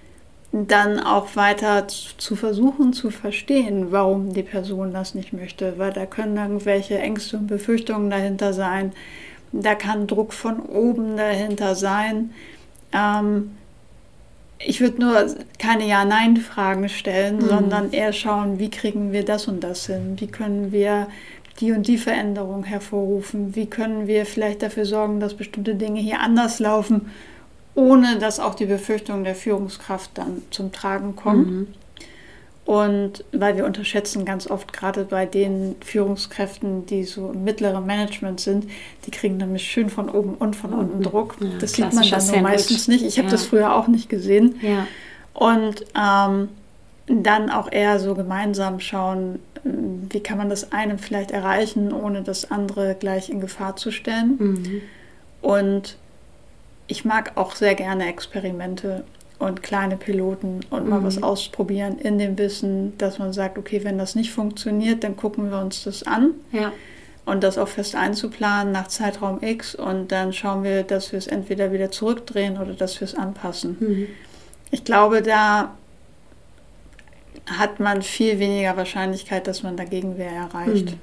dann auch weiter zu versuchen zu verstehen, warum die Person das nicht möchte, weil da können irgendwelche Ängste und Befürchtungen dahinter sein, da kann Druck von oben dahinter sein. Ähm, ich würde nur keine Ja-Nein-Fragen stellen, mhm. sondern eher schauen, wie kriegen wir das und das hin? Wie können wir die und die Veränderung hervorrufen? Wie können wir vielleicht dafür sorgen, dass bestimmte Dinge hier anders laufen, ohne dass auch die Befürchtungen der Führungskraft dann zum Tragen kommen? Mhm. Und weil wir unterschätzen ganz oft gerade bei den Führungskräften, die so im mittleren Management sind, die kriegen nämlich schön von oben und von mhm. unten Druck. Ja, das sieht man dann nur meistens nicht. Ich habe ja. das früher auch nicht gesehen. Ja. Und ähm, dann auch eher so gemeinsam schauen, wie kann man das eine vielleicht erreichen, ohne das andere gleich in Gefahr zu stellen. Mhm. Und ich mag auch sehr gerne Experimente und kleine Piloten und mhm. mal was ausprobieren in dem Wissen, dass man sagt, okay, wenn das nicht funktioniert, dann gucken wir uns das an. Ja. Und das auch fest einzuplanen nach Zeitraum X und dann schauen wir, dass wir es entweder wieder zurückdrehen oder dass wir es anpassen. Mhm. Ich glaube, da hat man viel weniger Wahrscheinlichkeit, dass man dagegen wer erreicht. Mhm.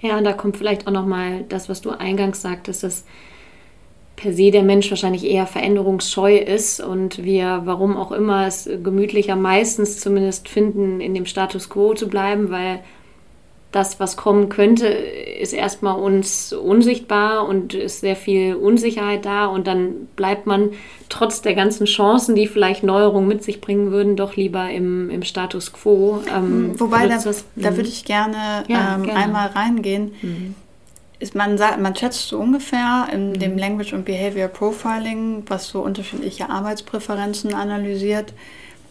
Ja, und da kommt vielleicht auch nochmal das, was du eingangs sagtest, dass per se der Mensch wahrscheinlich eher veränderungsscheu ist und wir, warum auch immer, es gemütlicher meistens zumindest finden, in dem Status quo zu bleiben, weil das, was kommen könnte, ist erstmal uns unsichtbar und ist sehr viel Unsicherheit da und dann bleibt man trotz der ganzen Chancen, die vielleicht Neuerungen mit sich bringen würden, doch lieber im, im Status quo. Ähm, Wobei, da, das, da würde ich gerne, ja, ähm, gerne, einmal reingehen. Mhm. Ist man, man schätzt so ungefähr in mhm. dem Language und Behavior Profiling, was so unterschiedliche Arbeitspräferenzen analysiert,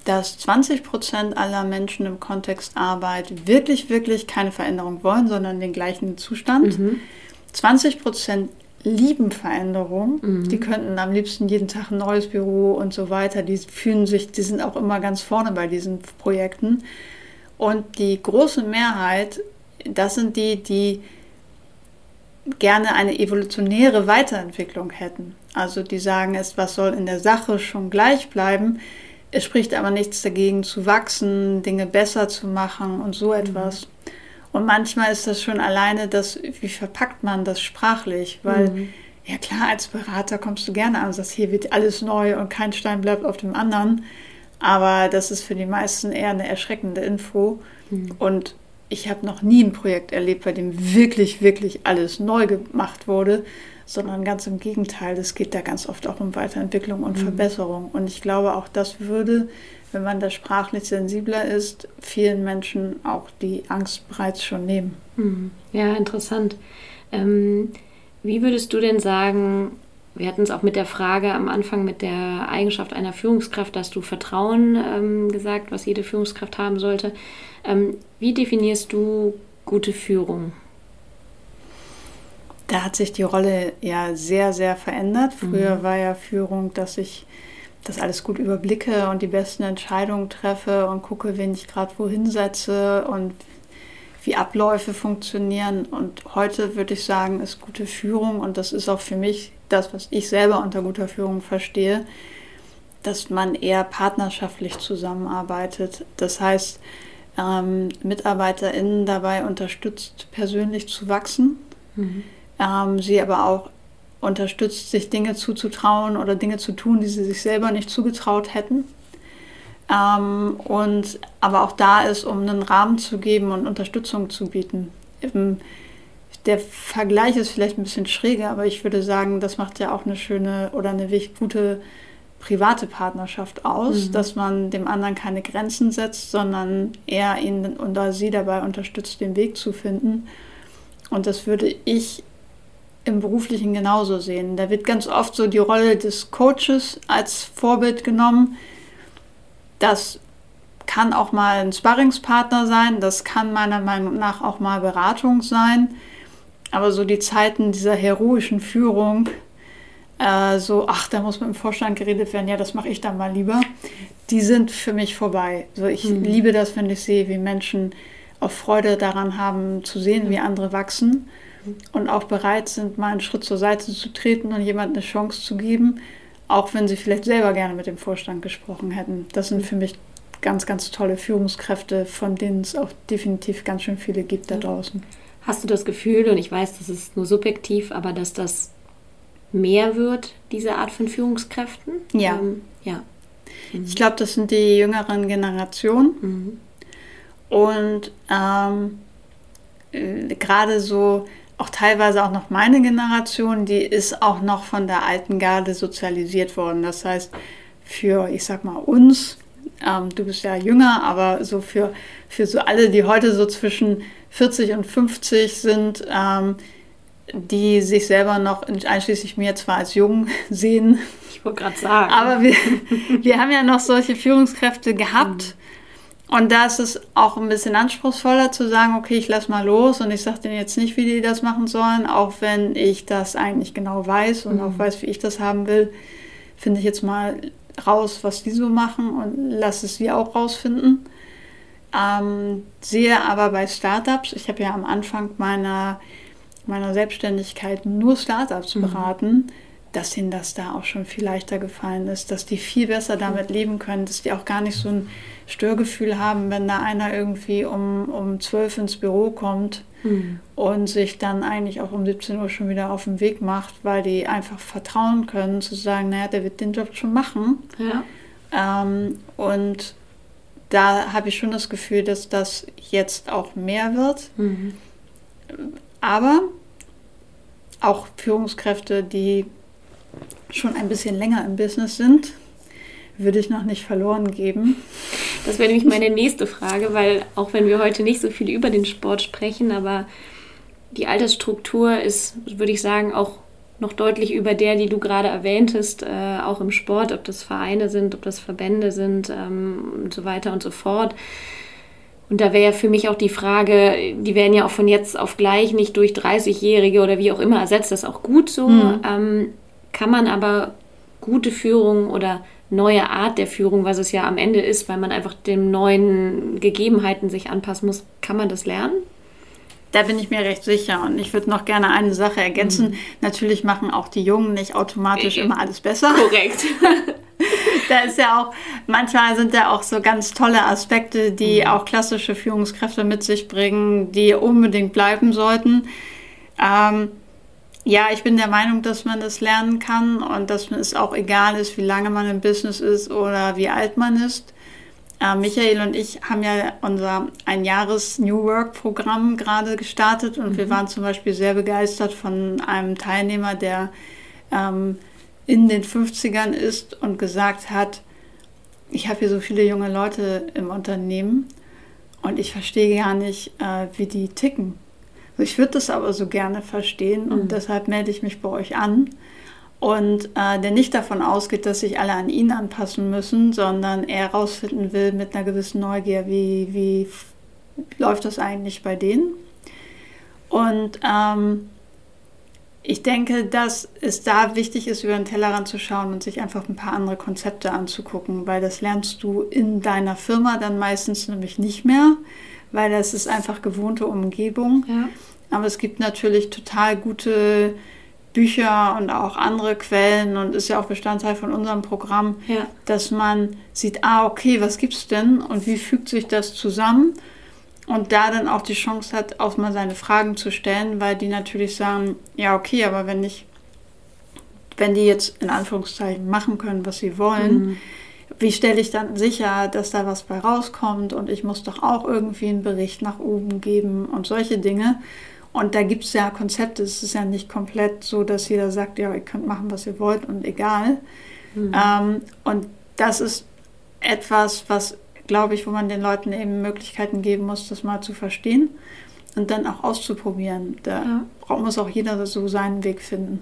dass 20 Prozent aller Menschen im Kontext Arbeit wirklich, wirklich keine Veränderung wollen, sondern den gleichen Zustand. Mhm. 20 Prozent lieben Veränderung. Mhm. Die könnten am liebsten jeden Tag ein neues Büro und so weiter. Die fühlen sich, die sind auch immer ganz vorne bei diesen Projekten. Und die große Mehrheit, das sind die, die gerne eine evolutionäre Weiterentwicklung hätten. Also die sagen, es was soll in der Sache schon gleich bleiben. Es spricht aber nichts dagegen zu wachsen, Dinge besser zu machen und so mhm. etwas. Mhm. Und manchmal ist das schon alleine das, wie verpackt man das sprachlich, weil mhm. ja klar, als Berater kommst du gerne an und sagst, hier wird alles neu und kein Stein bleibt auf dem anderen. Aber das ist für die meisten eher eine erschreckende Info. Mhm. Und ich habe noch nie ein Projekt erlebt, bei dem wirklich, wirklich alles neu gemacht wurde, sondern ganz im Gegenteil, es geht da ganz oft auch um Weiterentwicklung und mhm. Verbesserung. Und ich glaube, auch das würde, wenn man da sprachlich sensibler ist, vielen Menschen auch die Angst bereits schon nehmen. Mhm. Ja, interessant. Ähm, wie würdest du denn sagen, wir hatten es auch mit der Frage am Anfang mit der Eigenschaft einer Führungskraft, dass du Vertrauen ähm, gesagt, was jede Führungskraft haben sollte. Ähm, wie definierst du gute Führung? Da hat sich die Rolle ja sehr, sehr verändert. Früher mhm. war ja Führung, dass ich das alles gut überblicke und die besten Entscheidungen treffe und gucke, wen ich gerade wohin setze und wie Abläufe funktionieren. Und heute würde ich sagen, ist gute Führung und das ist auch für mich das, was ich selber unter guter Führung verstehe, dass man eher partnerschaftlich zusammenarbeitet. Das heißt, ähm, MitarbeiterInnen dabei unterstützt, persönlich zu wachsen mhm ähm, sie aber auch unterstützt, sich Dinge zuzutrauen oder Dinge zu tun, die sie sich selber nicht zugetraut hätten. Ähm, und aber auch da ist, um einen Rahmen zu geben und Unterstützung zu bieten. Der Vergleich ist vielleicht ein bisschen schräger, aber ich würde sagen, das macht ja auch eine schöne oder eine gute private Partnerschaft aus, mhm. dass man dem anderen keine Grenzen setzt, sondern er ihn oder sie dabei unterstützt, den Weg zu finden. Und das würde ich im Beruflichen genauso sehen. Da wird ganz oft so die Rolle des Coaches als Vorbild genommen. Das kann auch mal ein Sparringspartner sein, das kann meiner Meinung nach auch mal Beratung sein. Aber so die Zeiten dieser heroischen Führung, äh, so, ach, da muss mit dem Vorstand geredet werden, ja, das mache ich dann mal lieber, die sind für mich vorbei. So, ich mhm. liebe das, wenn ich sehe, wie Menschen auch Freude daran haben, zu sehen, wie andere wachsen und auch bereit sind, mal einen Schritt zur Seite zu treten und jemandem eine Chance zu geben, auch wenn sie vielleicht selber gerne mit dem Vorstand gesprochen hätten. Das sind für mich ganz, ganz tolle Führungskräfte, von denen es auch definitiv ganz schön viele gibt da draußen. Hast du das Gefühl, und ich weiß, das ist nur subjektiv, aber dass das mehr wird, diese Art von Führungskräften? Ja. Ähm, ja. Mhm. Ich glaube, das sind die jüngeren Generationen. Mhm. Und ähm, äh, gerade so auch teilweise auch noch meine Generation, die ist auch noch von der alten Garde sozialisiert worden. Das heißt, für, ich sag mal, uns, ähm, du bist ja jünger, aber so für, für so alle, die heute so zwischen 40 und 50 sind, ähm, die sich selber noch, einschließlich mir zwar als jung *laughs* sehen. Ich wollte gerade sagen. Aber wir, *laughs* wir haben ja noch solche Führungskräfte gehabt. Mhm und da ist es auch ein bisschen anspruchsvoller zu sagen, okay, ich lass mal los und ich sage denen jetzt nicht, wie die das machen sollen, auch wenn ich das eigentlich genau weiß und mhm. auch weiß, wie ich das haben will, finde ich jetzt mal raus, was die so machen und lasse es sie auch rausfinden. Ähm, sehe aber bei Startups, ich habe ja am Anfang meiner, meiner Selbstständigkeit nur Startups mhm. beraten, dass ihnen das da auch schon viel leichter gefallen ist, dass die viel besser damit leben können, dass die auch gar nicht so ein Störgefühl haben, wenn da einer irgendwie um, um 12 ins Büro kommt mhm. und sich dann eigentlich auch um 17 Uhr schon wieder auf den Weg macht, weil die einfach vertrauen können, zu sagen, naja, der wird den Job schon machen. Ja. Ähm, und da habe ich schon das Gefühl, dass das jetzt auch mehr wird. Mhm. Aber auch Führungskräfte, die schon ein bisschen länger im Business sind, würde ich noch nicht verloren geben. Das wäre nämlich meine nächste Frage, weil auch wenn wir heute nicht so viel über den Sport sprechen, aber die Altersstruktur ist, würde ich sagen, auch noch deutlich über der, die du gerade erwähntest, äh, auch im Sport, ob das Vereine sind, ob das Verbände sind ähm, und so weiter und so fort. Und da wäre ja für mich auch die Frage, die werden ja auch von jetzt auf gleich nicht durch 30-Jährige oder wie auch immer ersetzt, das ist auch gut so. Mhm. Ähm, kann man aber gute Führung oder neue Art der Führung, was es ja am Ende ist, weil man einfach den neuen Gegebenheiten sich anpassen muss, kann man das lernen? Da bin ich mir recht sicher. Und ich würde noch gerne eine Sache ergänzen. Mhm. Natürlich machen auch die Jungen nicht automatisch äh, immer alles besser. Korrekt. *laughs* da ist ja auch, manchmal sind da auch so ganz tolle Aspekte, die mhm. auch klassische Führungskräfte mit sich bringen, die unbedingt bleiben sollten. Ähm, ja, ich bin der Meinung, dass man das lernen kann und dass es auch egal ist, wie lange man im Business ist oder wie alt man ist. Äh, Michael und ich haben ja unser ein Jahres New Work Programm gerade gestartet und mhm. wir waren zum Beispiel sehr begeistert von einem Teilnehmer, der ähm, in den 50ern ist und gesagt hat, ich habe hier so viele junge Leute im Unternehmen und ich verstehe gar nicht, äh, wie die ticken. Ich würde das aber so gerne verstehen und mhm. deshalb melde ich mich bei euch an und äh, der nicht davon ausgeht, dass sich alle an ihn anpassen müssen, sondern er herausfinden will mit einer gewissen Neugier, wie, wie läuft das eigentlich bei denen. Und ähm, ich denke, dass es da wichtig ist, über den Tellerrand zu schauen und sich einfach ein paar andere Konzepte anzugucken, weil das lernst du in deiner Firma dann meistens nämlich nicht mehr, weil das ist einfach gewohnte Umgebung. Ja. Aber es gibt natürlich total gute Bücher und auch andere Quellen und ist ja auch Bestandteil von unserem Programm, ja. dass man sieht, ah, okay, was gibt es denn und wie fügt sich das zusammen? Und da dann auch die Chance hat, auch mal seine Fragen zu stellen, weil die natürlich sagen, ja, okay, aber wenn ich, wenn die jetzt in Anführungszeichen machen können, was sie wollen, mhm. wie stelle ich dann sicher, dass da was bei rauskommt und ich muss doch auch irgendwie einen Bericht nach oben geben und solche Dinge. Und da gibt es ja Konzepte, es ist ja nicht komplett so, dass jeder sagt, ja, ihr könnt machen, was ihr wollt und egal. Mhm. Ähm, und das ist etwas, was, glaube ich, wo man den Leuten eben Möglichkeiten geben muss, das mal zu verstehen und dann auch auszuprobieren. Da ja. muss auch jeder so seinen Weg finden.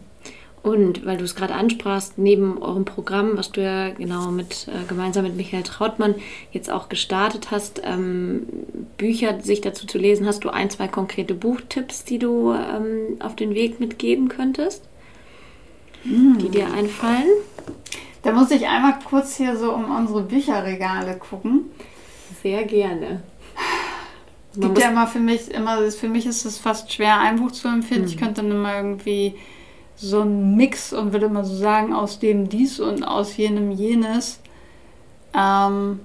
Und weil du es gerade ansprachst, neben eurem Programm, was du ja genau mit äh, gemeinsam mit Michael Trautmann jetzt auch gestartet hast, ähm, Bücher sich dazu zu lesen, hast du ein, zwei konkrete Buchtipps, die du ähm, auf den Weg mitgeben könntest, hm. die dir einfallen? Da muss ich einmal kurz hier so um unsere Bücherregale gucken. Sehr gerne. Es gibt ja immer für mich immer, für mich ist es fast schwer, ein Buch zu empfehlen. Hm. Ich könnte dann immer irgendwie so ein Mix und würde mal so sagen, aus dem dies und aus jenem jenes. Ähm,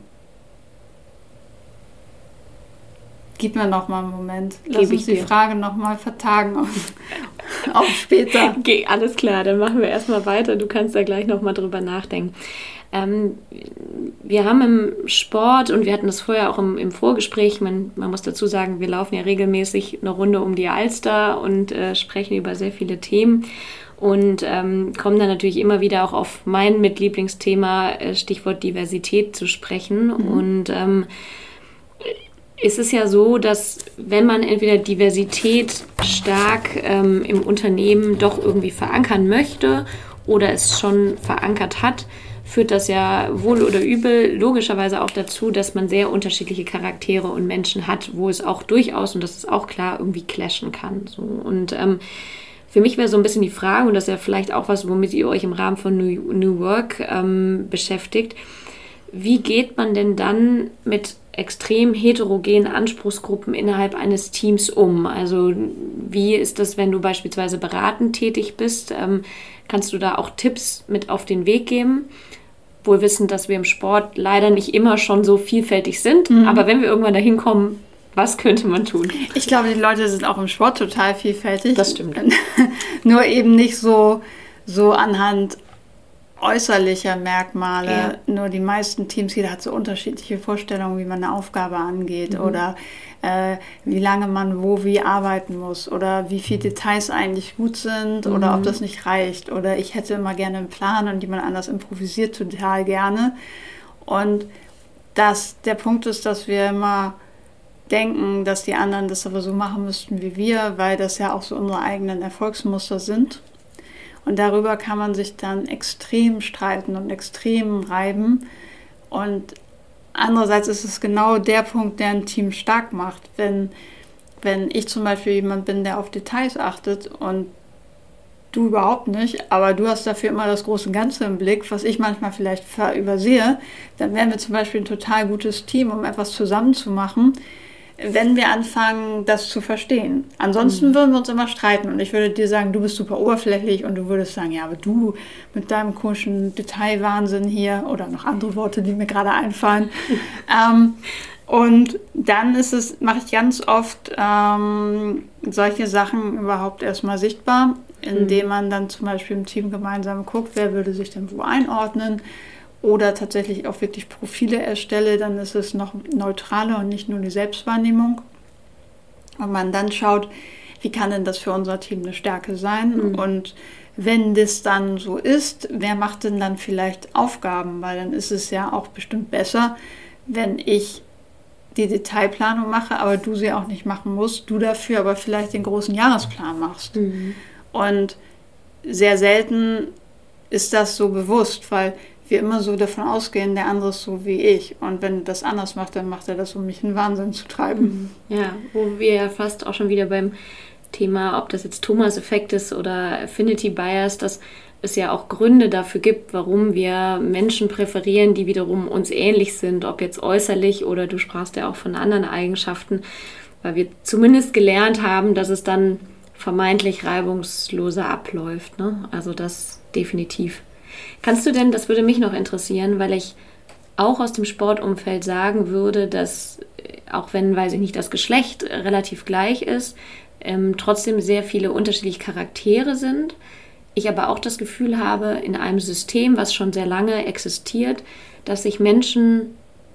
gib mir noch mal einen Moment. Lass Geb uns die dir. Frage noch mal vertagen auf, *laughs* auf später. Okay, alles klar, dann machen wir erstmal weiter. Du kannst da gleich noch mal drüber nachdenken. Ähm, wir haben im Sport und wir hatten das vorher auch im, im Vorgespräch, man, man, muss dazu sagen, wir laufen ja regelmäßig eine Runde um die Alster und äh, sprechen über sehr viele Themen und ähm, kommen dann natürlich immer wieder auch auf mein Mitlieblingsthema, äh, Stichwort Diversität zu sprechen. Mhm. Und ähm, ist es ja so, dass wenn man entweder Diversität stark ähm, im Unternehmen doch irgendwie verankern möchte oder es schon verankert hat, führt das ja wohl oder übel logischerweise auch dazu, dass man sehr unterschiedliche Charaktere und Menschen hat, wo es auch durchaus, und das ist auch klar, irgendwie clashen kann. So. Und ähm, für mich wäre so ein bisschen die Frage, und das ist ja vielleicht auch was, womit ihr euch im Rahmen von New, New Work ähm, beschäftigt, wie geht man denn dann mit extrem heterogenen Anspruchsgruppen innerhalb eines Teams um? Also wie ist das, wenn du beispielsweise beratend tätig bist? Ähm, kannst du da auch Tipps mit auf den Weg geben? Wohl wissend, dass wir im Sport leider nicht immer schon so vielfältig sind, mhm. aber wenn wir irgendwann dahin kommen, was könnte man tun? Ich glaube, die Leute sind auch im Sport total vielfältig. Das stimmt. *laughs* Nur eben nicht so, so anhand äußerlicher Merkmale. Ja. Nur die meisten Teams, jeder hat so unterschiedliche Vorstellungen, wie man eine Aufgabe angeht mhm. oder äh, wie lange man wo wie arbeiten muss oder wie viele Details eigentlich gut sind mhm. oder ob mhm. das nicht reicht oder ich hätte immer gerne einen Plan und jemand anders improvisiert total gerne. Und dass der Punkt ist, dass wir immer denken, dass die anderen das aber so machen müssten wie wir, weil das ja auch so unsere eigenen Erfolgsmuster sind. Und darüber kann man sich dann extrem streiten und extrem reiben. Und andererseits ist es genau der Punkt, der ein Team stark macht. Wenn, wenn ich zum Beispiel jemand bin, der auf Details achtet und du überhaupt nicht, aber du hast dafür immer das große Ganze im Blick, was ich manchmal vielleicht übersehe, dann wären wir zum Beispiel ein total gutes Team, um etwas zusammen zu machen, wenn wir anfangen, das zu verstehen. Ansonsten mhm. würden wir uns immer streiten und ich würde dir sagen, du bist super oberflächlich und du würdest sagen, ja, aber du mit deinem komischen Detailwahnsinn hier oder noch andere Worte, die mir gerade einfallen. *laughs* ähm, und dann ist es, mache ich ganz oft ähm, solche Sachen überhaupt erstmal sichtbar, indem mhm. man dann zum Beispiel im Team gemeinsam guckt, wer würde sich denn wo einordnen oder tatsächlich auch wirklich Profile erstelle, dann ist es noch neutraler und nicht nur die Selbstwahrnehmung. Und man dann schaut, wie kann denn das für unser Team eine Stärke sein? Mhm. Und wenn das dann so ist, wer macht denn dann vielleicht Aufgaben? Weil dann ist es ja auch bestimmt besser, wenn ich die Detailplanung mache, aber du sie auch nicht machen musst, du dafür aber vielleicht den großen Jahresplan machst. Mhm. Und sehr selten ist das so bewusst, weil wir immer so davon ausgehen, der andere ist so wie ich. Und wenn er das anders macht, dann macht er das, um mich in Wahnsinn zu treiben. Mhm. Ja, wo wir ja fast auch schon wieder beim Thema, ob das jetzt Thomas-Effekt ist oder Affinity Bias, dass es ja auch Gründe dafür gibt, warum wir Menschen präferieren, die wiederum uns ähnlich sind, ob jetzt äußerlich oder du sprachst ja auch von anderen Eigenschaften, weil wir zumindest gelernt haben, dass es dann vermeintlich reibungsloser abläuft. Ne? Also das definitiv. Kannst du denn, das würde mich noch interessieren, weil ich auch aus dem Sportumfeld sagen würde, dass äh, auch wenn, weiß ich nicht, das Geschlecht relativ gleich ist, ähm, trotzdem sehr viele unterschiedliche Charaktere sind. Ich aber auch das Gefühl habe, in einem System, was schon sehr lange existiert, dass sich Menschen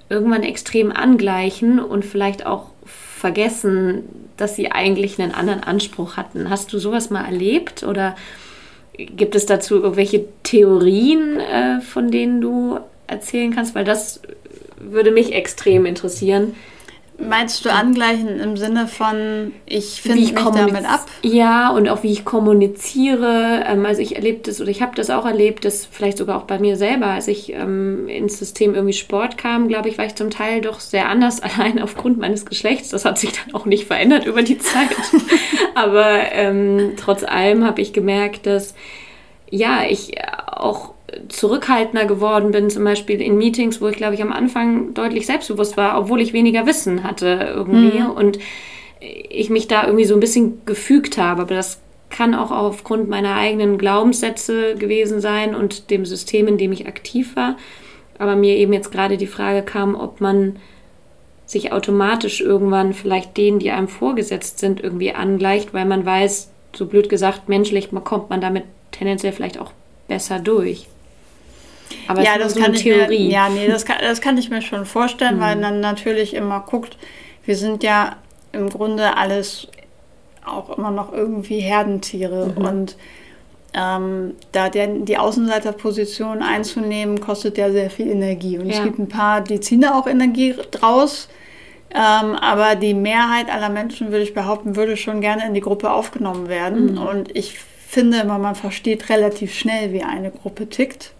irgendwann extrem angleichen und vielleicht auch vergessen, dass sie eigentlich einen anderen Anspruch hatten. Hast du sowas mal erlebt oder Gibt es dazu irgendwelche Theorien, äh, von denen du erzählen kannst? Weil das würde mich extrem interessieren. Meinst du angleichen im Sinne von, ich finde mich damit ab? Ja, und auch wie ich kommuniziere. Ähm, also ich erlebe das oder ich habe das auch erlebt, dass vielleicht sogar auch bei mir selber, als ich ähm, ins System irgendwie Sport kam, glaube ich, war ich zum Teil doch sehr anders, *laughs* allein aufgrund meines Geschlechts. Das hat sich dann auch nicht verändert über die Zeit. *laughs* Aber ähm, trotz allem habe ich gemerkt, dass ja, ich auch zurückhaltender geworden bin, zum Beispiel in Meetings, wo ich, glaube ich, am Anfang deutlich selbstbewusst war, obwohl ich weniger Wissen hatte irgendwie mhm. und ich mich da irgendwie so ein bisschen gefügt habe. Aber das kann auch aufgrund meiner eigenen Glaubenssätze gewesen sein und dem System, in dem ich aktiv war. Aber mir eben jetzt gerade die Frage kam, ob man sich automatisch irgendwann vielleicht denen, die einem vorgesetzt sind, irgendwie angleicht, weil man weiß, so blöd gesagt, menschlich kommt man damit tendenziell vielleicht auch besser durch. Aber ja, das so kann Theorie. Mir, ja, nee, das kann, das kann ich mir schon vorstellen, mhm. weil man natürlich immer guckt, wir sind ja im Grunde alles auch immer noch irgendwie Herdentiere mhm. und ähm, da der, die Außenseiterposition einzunehmen, kostet ja sehr viel Energie. Und ja. es gibt ein paar, die ziehen da auch Energie draus. Ähm, aber die Mehrheit aller Menschen, würde ich behaupten, würde schon gerne in die Gruppe aufgenommen werden. Mhm. Und ich finde immer, man versteht relativ schnell, wie eine Gruppe tickt.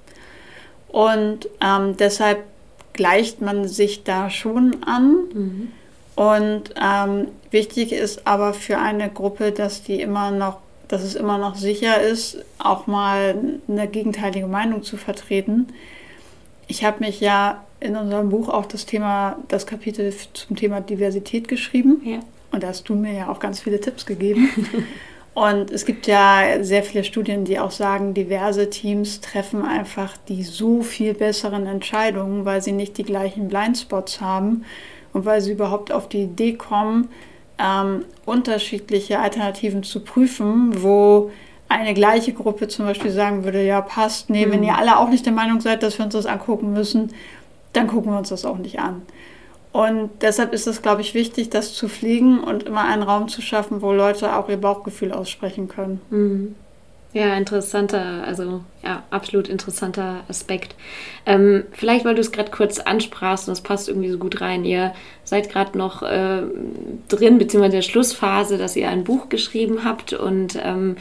Und ähm, deshalb gleicht man sich da schon an. Mhm. Und ähm, wichtig ist aber für eine Gruppe, dass die immer noch, dass es immer noch sicher ist, auch mal eine gegenteilige Meinung zu vertreten. Ich habe mich ja in unserem Buch auch das Thema, das Kapitel zum Thema Diversität geschrieben. Ja. Und da hast du mir ja auch ganz viele Tipps gegeben. *laughs* Und es gibt ja sehr viele Studien, die auch sagen, diverse Teams treffen einfach die so viel besseren Entscheidungen, weil sie nicht die gleichen Blindspots haben und weil sie überhaupt auf die Idee kommen, ähm, unterschiedliche Alternativen zu prüfen, wo eine gleiche Gruppe zum Beispiel sagen würde, ja, passt, nee, mhm. wenn ihr alle auch nicht der Meinung seid, dass wir uns das angucken müssen, dann gucken wir uns das auch nicht an. Und deshalb ist es, glaube ich, wichtig, das zu fliegen und immer einen Raum zu schaffen, wo Leute auch ihr Bauchgefühl aussprechen können. Mhm. Ja, interessanter, also ja, absolut interessanter Aspekt. Ähm, vielleicht, weil du es gerade kurz ansprachst und es passt irgendwie so gut rein. Ihr seid gerade noch äh, drin, beziehungsweise in der Schlussphase, dass ihr ein Buch geschrieben habt und ähm,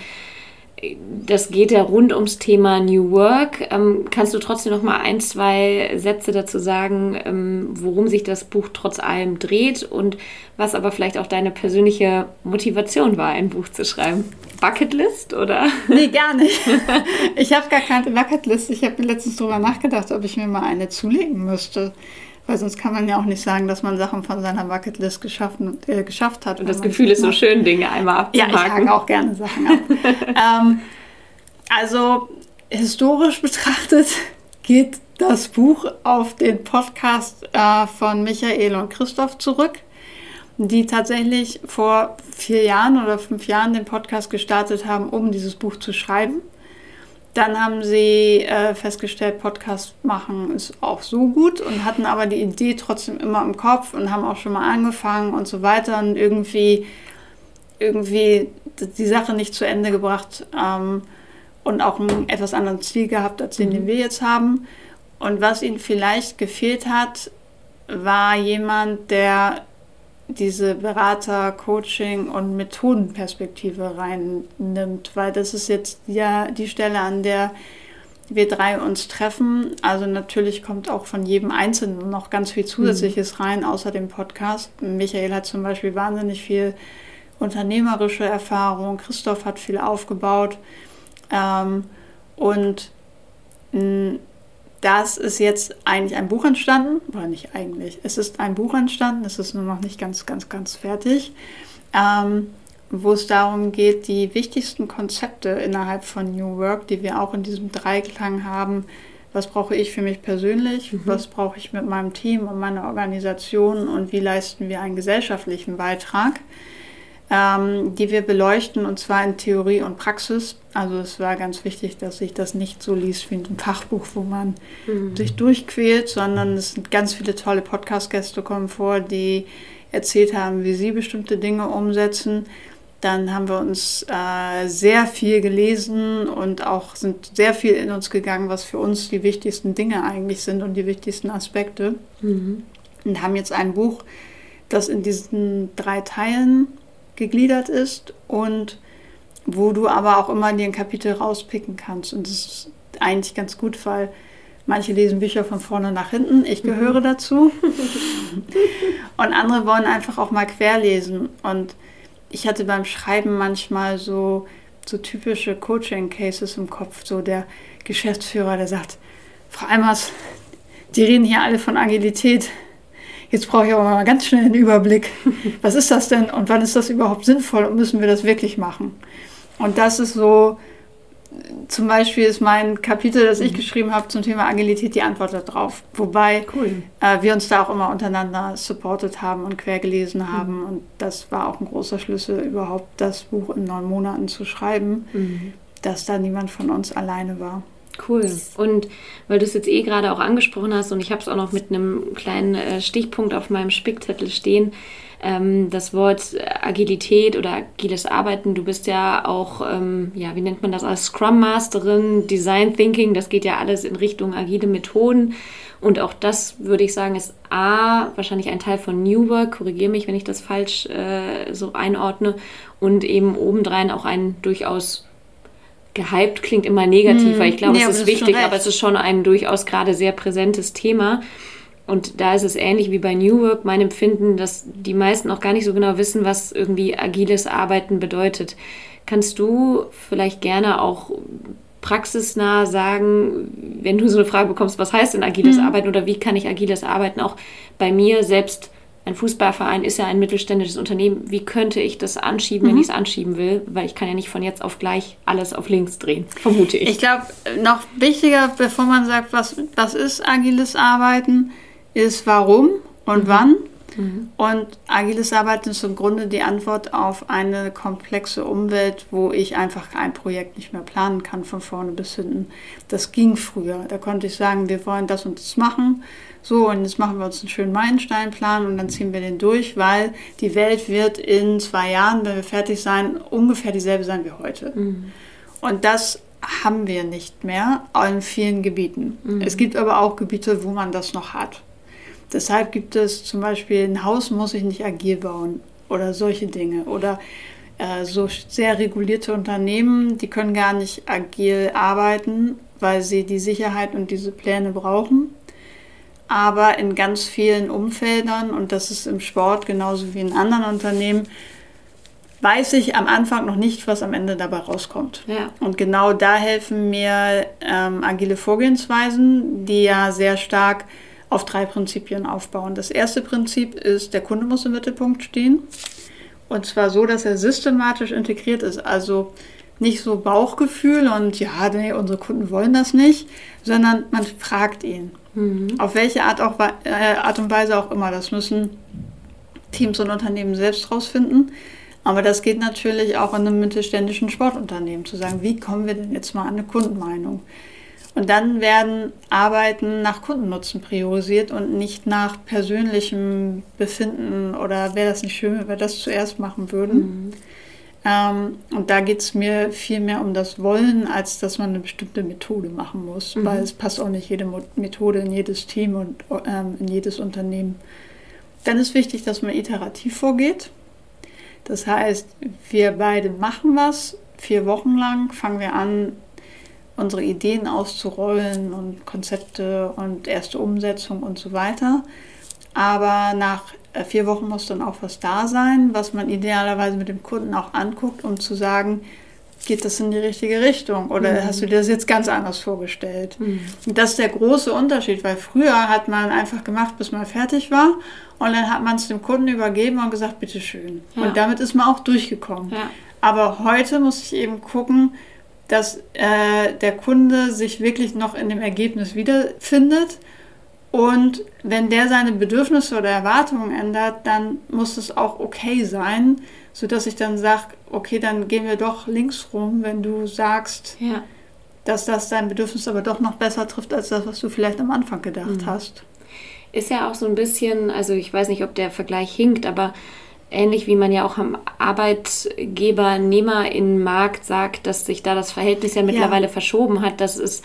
das geht ja rund ums Thema New Work. Ähm, kannst du trotzdem noch mal ein, zwei Sätze dazu sagen, ähm, worum sich das Buch trotz allem dreht und was aber vielleicht auch deine persönliche Motivation war, ein Buch zu schreiben? Bucketlist oder? Nee, gar nicht. *laughs* Ich habe gar keine Bucketlist. Ich habe letztens darüber nachgedacht, ob ich mir mal eine zulegen müsste. Weil sonst kann man ja auch nicht sagen, dass man Sachen von seiner Bucketlist geschaffen, äh, geschafft hat. Und das Gefühl ist so schön, Dinge einmal abzuhaken. Ja, ich hake auch gerne Sachen ab. *laughs* ähm, also historisch betrachtet geht das Buch auf den Podcast äh, von Michael und Christoph zurück, die tatsächlich vor vier Jahren oder fünf Jahren den Podcast gestartet haben, um dieses Buch zu schreiben. Dann haben sie äh, festgestellt, Podcast machen ist auch so gut und hatten aber die Idee trotzdem immer im Kopf und haben auch schon mal angefangen und so weiter und irgendwie, irgendwie die Sache nicht zu Ende gebracht ähm, und auch ein etwas anderen Ziel gehabt, als den, mhm. den wir jetzt haben. Und was ihnen vielleicht gefehlt hat, war jemand, der diese Berater, Coaching und Methodenperspektive reinnimmt, weil das ist jetzt ja die Stelle, an der wir drei uns treffen. Also natürlich kommt auch von jedem Einzelnen noch ganz viel Zusätzliches mhm. rein, außer dem Podcast. Michael hat zum Beispiel wahnsinnig viel unternehmerische Erfahrung, Christoph hat viel aufgebaut ähm, und mh, das ist jetzt eigentlich ein Buch entstanden, oder nicht eigentlich, es ist ein Buch entstanden, es ist nur noch nicht ganz, ganz, ganz fertig, ähm, wo es darum geht, die wichtigsten Konzepte innerhalb von New Work, die wir auch in diesem Dreiklang haben, was brauche ich für mich persönlich, mhm. was brauche ich mit meinem Team und meiner Organisation? Und wie leisten wir einen gesellschaftlichen Beitrag, ähm, die wir beleuchten und zwar in Theorie und Praxis. Also es war ganz wichtig, dass sich das nicht so liest wie ein Fachbuch, wo man mhm. sich durchquält, sondern es sind ganz viele tolle Podcast-Gäste kommen vor, die erzählt haben, wie sie bestimmte Dinge umsetzen. Dann haben wir uns äh, sehr viel gelesen und auch sind sehr viel in uns gegangen, was für uns die wichtigsten Dinge eigentlich sind und die wichtigsten Aspekte. Mhm. Und haben jetzt ein Buch, das in diesen drei Teilen gegliedert ist und wo du aber auch immer dir ein Kapitel rauspicken kannst. Und das ist eigentlich ganz gut, weil manche lesen Bücher von vorne nach hinten. Ich gehöre mhm. dazu. *laughs* und andere wollen einfach auch mal querlesen. Und ich hatte beim Schreiben manchmal so, so typische Coaching-Cases im Kopf. So der Geschäftsführer, der sagt, Frau Eimers, die reden hier alle von Agilität. Jetzt brauche ich aber mal ganz schnell einen Überblick. *laughs* Was ist das denn und wann ist das überhaupt sinnvoll und müssen wir das wirklich machen? Und das ist so, zum Beispiel ist mein Kapitel, das ich mhm. geschrieben habe zum Thema Agilität, die Antwort darauf. Wobei cool. äh, wir uns da auch immer untereinander supportet haben und quer gelesen mhm. haben. Und das war auch ein großer Schlüssel, überhaupt das Buch in neun Monaten zu schreiben, mhm. dass da niemand von uns alleine war. Cool. Und weil du es jetzt eh gerade auch angesprochen hast und ich habe es auch noch mit einem kleinen äh, Stichpunkt auf meinem Spickzettel stehen, ähm, das Wort Agilität oder agiles Arbeiten, du bist ja auch, ähm, ja, wie nennt man das, als Scrum Masterin, Design Thinking, das geht ja alles in Richtung agile Methoden. Und auch das würde ich sagen, ist A, wahrscheinlich ein Teil von New Work, korrigiere mich, wenn ich das falsch äh, so einordne, und eben obendrein auch ein durchaus gehypt klingt immer negativ, weil ich glaube, nee, es ist wichtig, aber es ist schon ein durchaus gerade sehr präsentes Thema. Und da ist es ähnlich wie bei New Work, mein Empfinden, dass die meisten auch gar nicht so genau wissen, was irgendwie agiles Arbeiten bedeutet. Kannst du vielleicht gerne auch praxisnah sagen, wenn du so eine Frage bekommst, was heißt denn agiles mhm. Arbeiten oder wie kann ich agiles Arbeiten auch bei mir selbst ein Fußballverein ist ja ein mittelständisches Unternehmen. Wie könnte ich das anschieben, wenn mhm. ich es anschieben will? Weil ich kann ja nicht von jetzt auf gleich alles auf links drehen, vermute ich. Ich glaube, noch wichtiger, bevor man sagt, was, was ist agiles Arbeiten, ist warum und mhm. wann. Mhm. Und agiles Arbeiten ist im Grunde die Antwort auf eine komplexe Umwelt, wo ich einfach ein Projekt nicht mehr planen kann von vorne bis hinten. Das ging früher. Da konnte ich sagen, wir wollen das und das machen. So, und jetzt machen wir uns einen schönen Meilensteinplan und dann ziehen wir den durch, weil die Welt wird in zwei Jahren, wenn wir fertig sein, ungefähr dieselbe sein wie heute. Mhm. Und das haben wir nicht mehr in vielen Gebieten. Mhm. Es gibt aber auch Gebiete, wo man das noch hat. Deshalb gibt es zum Beispiel, ein Haus muss ich nicht agil bauen oder solche Dinge. Oder äh, so sehr regulierte Unternehmen, die können gar nicht agil arbeiten, weil sie die Sicherheit und diese Pläne brauchen. Aber in ganz vielen Umfeldern, und das ist im Sport genauso wie in anderen Unternehmen, weiß ich am Anfang noch nicht, was am Ende dabei rauskommt. Ja. Und genau da helfen mir ähm, agile Vorgehensweisen, die ja sehr stark auf drei Prinzipien aufbauen. Das erste Prinzip ist, der Kunde muss im Mittelpunkt stehen. Und zwar so, dass er systematisch integriert ist. Also nicht so Bauchgefühl und ja, nee, unsere Kunden wollen das nicht, sondern man fragt ihn. Mhm. Auf welche Art, auch, äh, Art und Weise auch immer. Das müssen Teams und Unternehmen selbst rausfinden. Aber das geht natürlich auch in einem mittelständischen Sportunternehmen, zu sagen, wie kommen wir denn jetzt mal an eine Kundenmeinung? Und dann werden Arbeiten nach Kundennutzen priorisiert und nicht nach persönlichem Befinden oder wäre das nicht schön, wenn wir das zuerst machen würden. Mhm. Ähm, und da geht es mir viel mehr um das Wollen, als dass man eine bestimmte Methode machen muss, mhm. weil es passt auch nicht jede Methode in jedes Team und ähm, in jedes Unternehmen. Dann ist wichtig, dass man iterativ vorgeht. Das heißt, wir beide machen was, vier Wochen lang fangen wir an, unsere Ideen auszurollen und Konzepte und erste Umsetzung und so weiter. Aber nach vier Wochen muss dann auch was da sein, was man idealerweise mit dem Kunden auch anguckt, um zu sagen, geht das in die richtige Richtung oder mhm. hast du dir das jetzt ganz anders vorgestellt? Mhm. Und das ist der große Unterschied, weil früher hat man einfach gemacht, bis man fertig war und dann hat man es dem Kunden übergeben und gesagt, bitteschön. Ja. Und damit ist man auch durchgekommen. Ja. Aber heute muss ich eben gucken, dass äh, der Kunde sich wirklich noch in dem Ergebnis wiederfindet. Und wenn der seine Bedürfnisse oder Erwartungen ändert, dann muss es auch okay sein, sodass ich dann sage, okay, dann gehen wir doch links rum, wenn du sagst, ja. dass das dein Bedürfnis aber doch noch besser trifft als das, was du vielleicht am Anfang gedacht mhm. hast. Ist ja auch so ein bisschen, also ich weiß nicht, ob der Vergleich hinkt, aber ähnlich wie man ja auch am Arbeitgeber-Nehmer-Markt sagt, dass sich da das Verhältnis ja mittlerweile ja. verschoben hat, dass es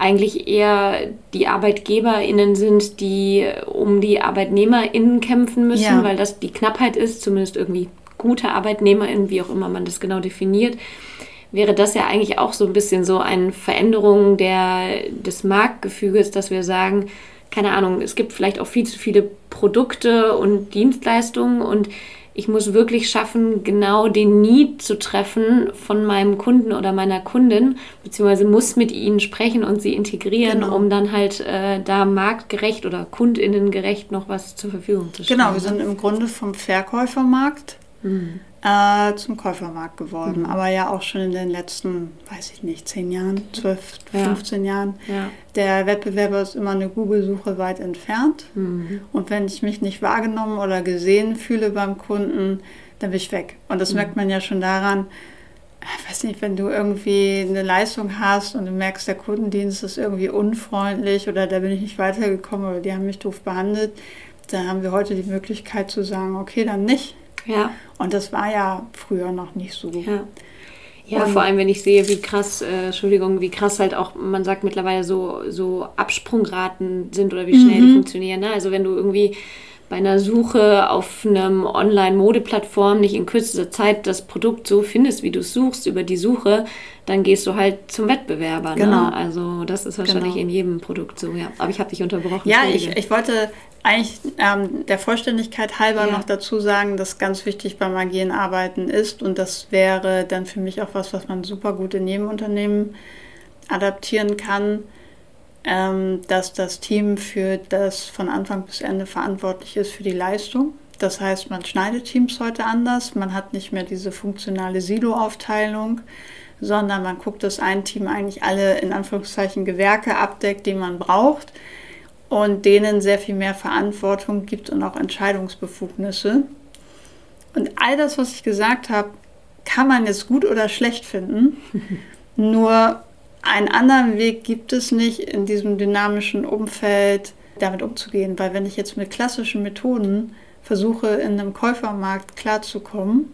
eigentlich eher die ArbeitgeberInnen sind, die um die ArbeitnehmerInnen kämpfen müssen, ja. weil das die Knappheit ist, zumindest irgendwie gute ArbeitnehmerInnen, wie auch immer man das genau definiert, wäre das ja eigentlich auch so ein bisschen so eine Veränderung der, des Marktgefüges, dass wir sagen, keine Ahnung, es gibt vielleicht auch viel zu viele Produkte und Dienstleistungen und ich muss wirklich schaffen, genau den Need zu treffen von meinem Kunden oder meiner Kundin, beziehungsweise muss mit ihnen sprechen und sie integrieren, genau. um dann halt äh, da marktgerecht oder kundinnengerecht noch was zur Verfügung zu stellen. Genau, wir sind im Grunde vom Verkäufermarkt mhm äh, zum Käufermarkt geworden. Mhm. Aber ja auch schon in den letzten, weiß ich nicht, 10 Jahren, 12, ja. 15 Jahren. Ja. Der Wettbewerber ist immer eine Google-Suche weit entfernt. Mhm. Und wenn ich mich nicht wahrgenommen oder gesehen fühle beim Kunden, dann bin ich weg. Und das mhm. merkt man ja schon daran, ich weiß nicht, wenn du irgendwie eine Leistung hast und du merkst, der Kundendienst ist irgendwie unfreundlich oder da bin ich nicht weitergekommen oder die haben mich doof behandelt, dann haben wir heute die Möglichkeit zu sagen, okay, dann nicht. Ja. Und das war ja früher noch nicht so. Ja. Ja, und vor allem, wenn ich sehe, wie krass, äh, Entschuldigung, wie krass halt auch, man sagt mittlerweile so, so Absprungraten sind oder wie schnell mhm. die funktionieren. Ne? Also wenn du irgendwie bei einer Suche auf einem Online-Modeplattform nicht in kürzester Zeit das Produkt so findest, wie du es suchst über die Suche, dann gehst du halt zum Wettbewerber. Ne? Genau. Ne? Also das ist wahrscheinlich genau. in jedem Produkt so, ja. Aber ich habe dich unterbrochen. Ja, ich, ich wollte eigentlich ähm, der Vollständigkeit halber ja. noch dazu sagen, dass ganz wichtig beim agilen Arbeiten ist und das wäre dann für mich auch was, was man super gut in jedem Unternehmen adaptieren kann, ähm, dass das Team für das von Anfang bis Ende verantwortlich ist für die Leistung. Das heißt, man schneidet Teams heute anders, man hat nicht mehr diese funktionale Silo-Aufteilung, sondern man guckt, dass ein Team eigentlich alle in Anführungszeichen Gewerke abdeckt, die man braucht und denen sehr viel mehr Verantwortung gibt und auch Entscheidungsbefugnisse. Und all das, was ich gesagt habe, kann man jetzt gut oder schlecht finden. *laughs* Nur einen anderen Weg gibt es nicht in diesem dynamischen Umfeld damit umzugehen, weil wenn ich jetzt mit klassischen Methoden versuche, in einem Käufermarkt klarzukommen,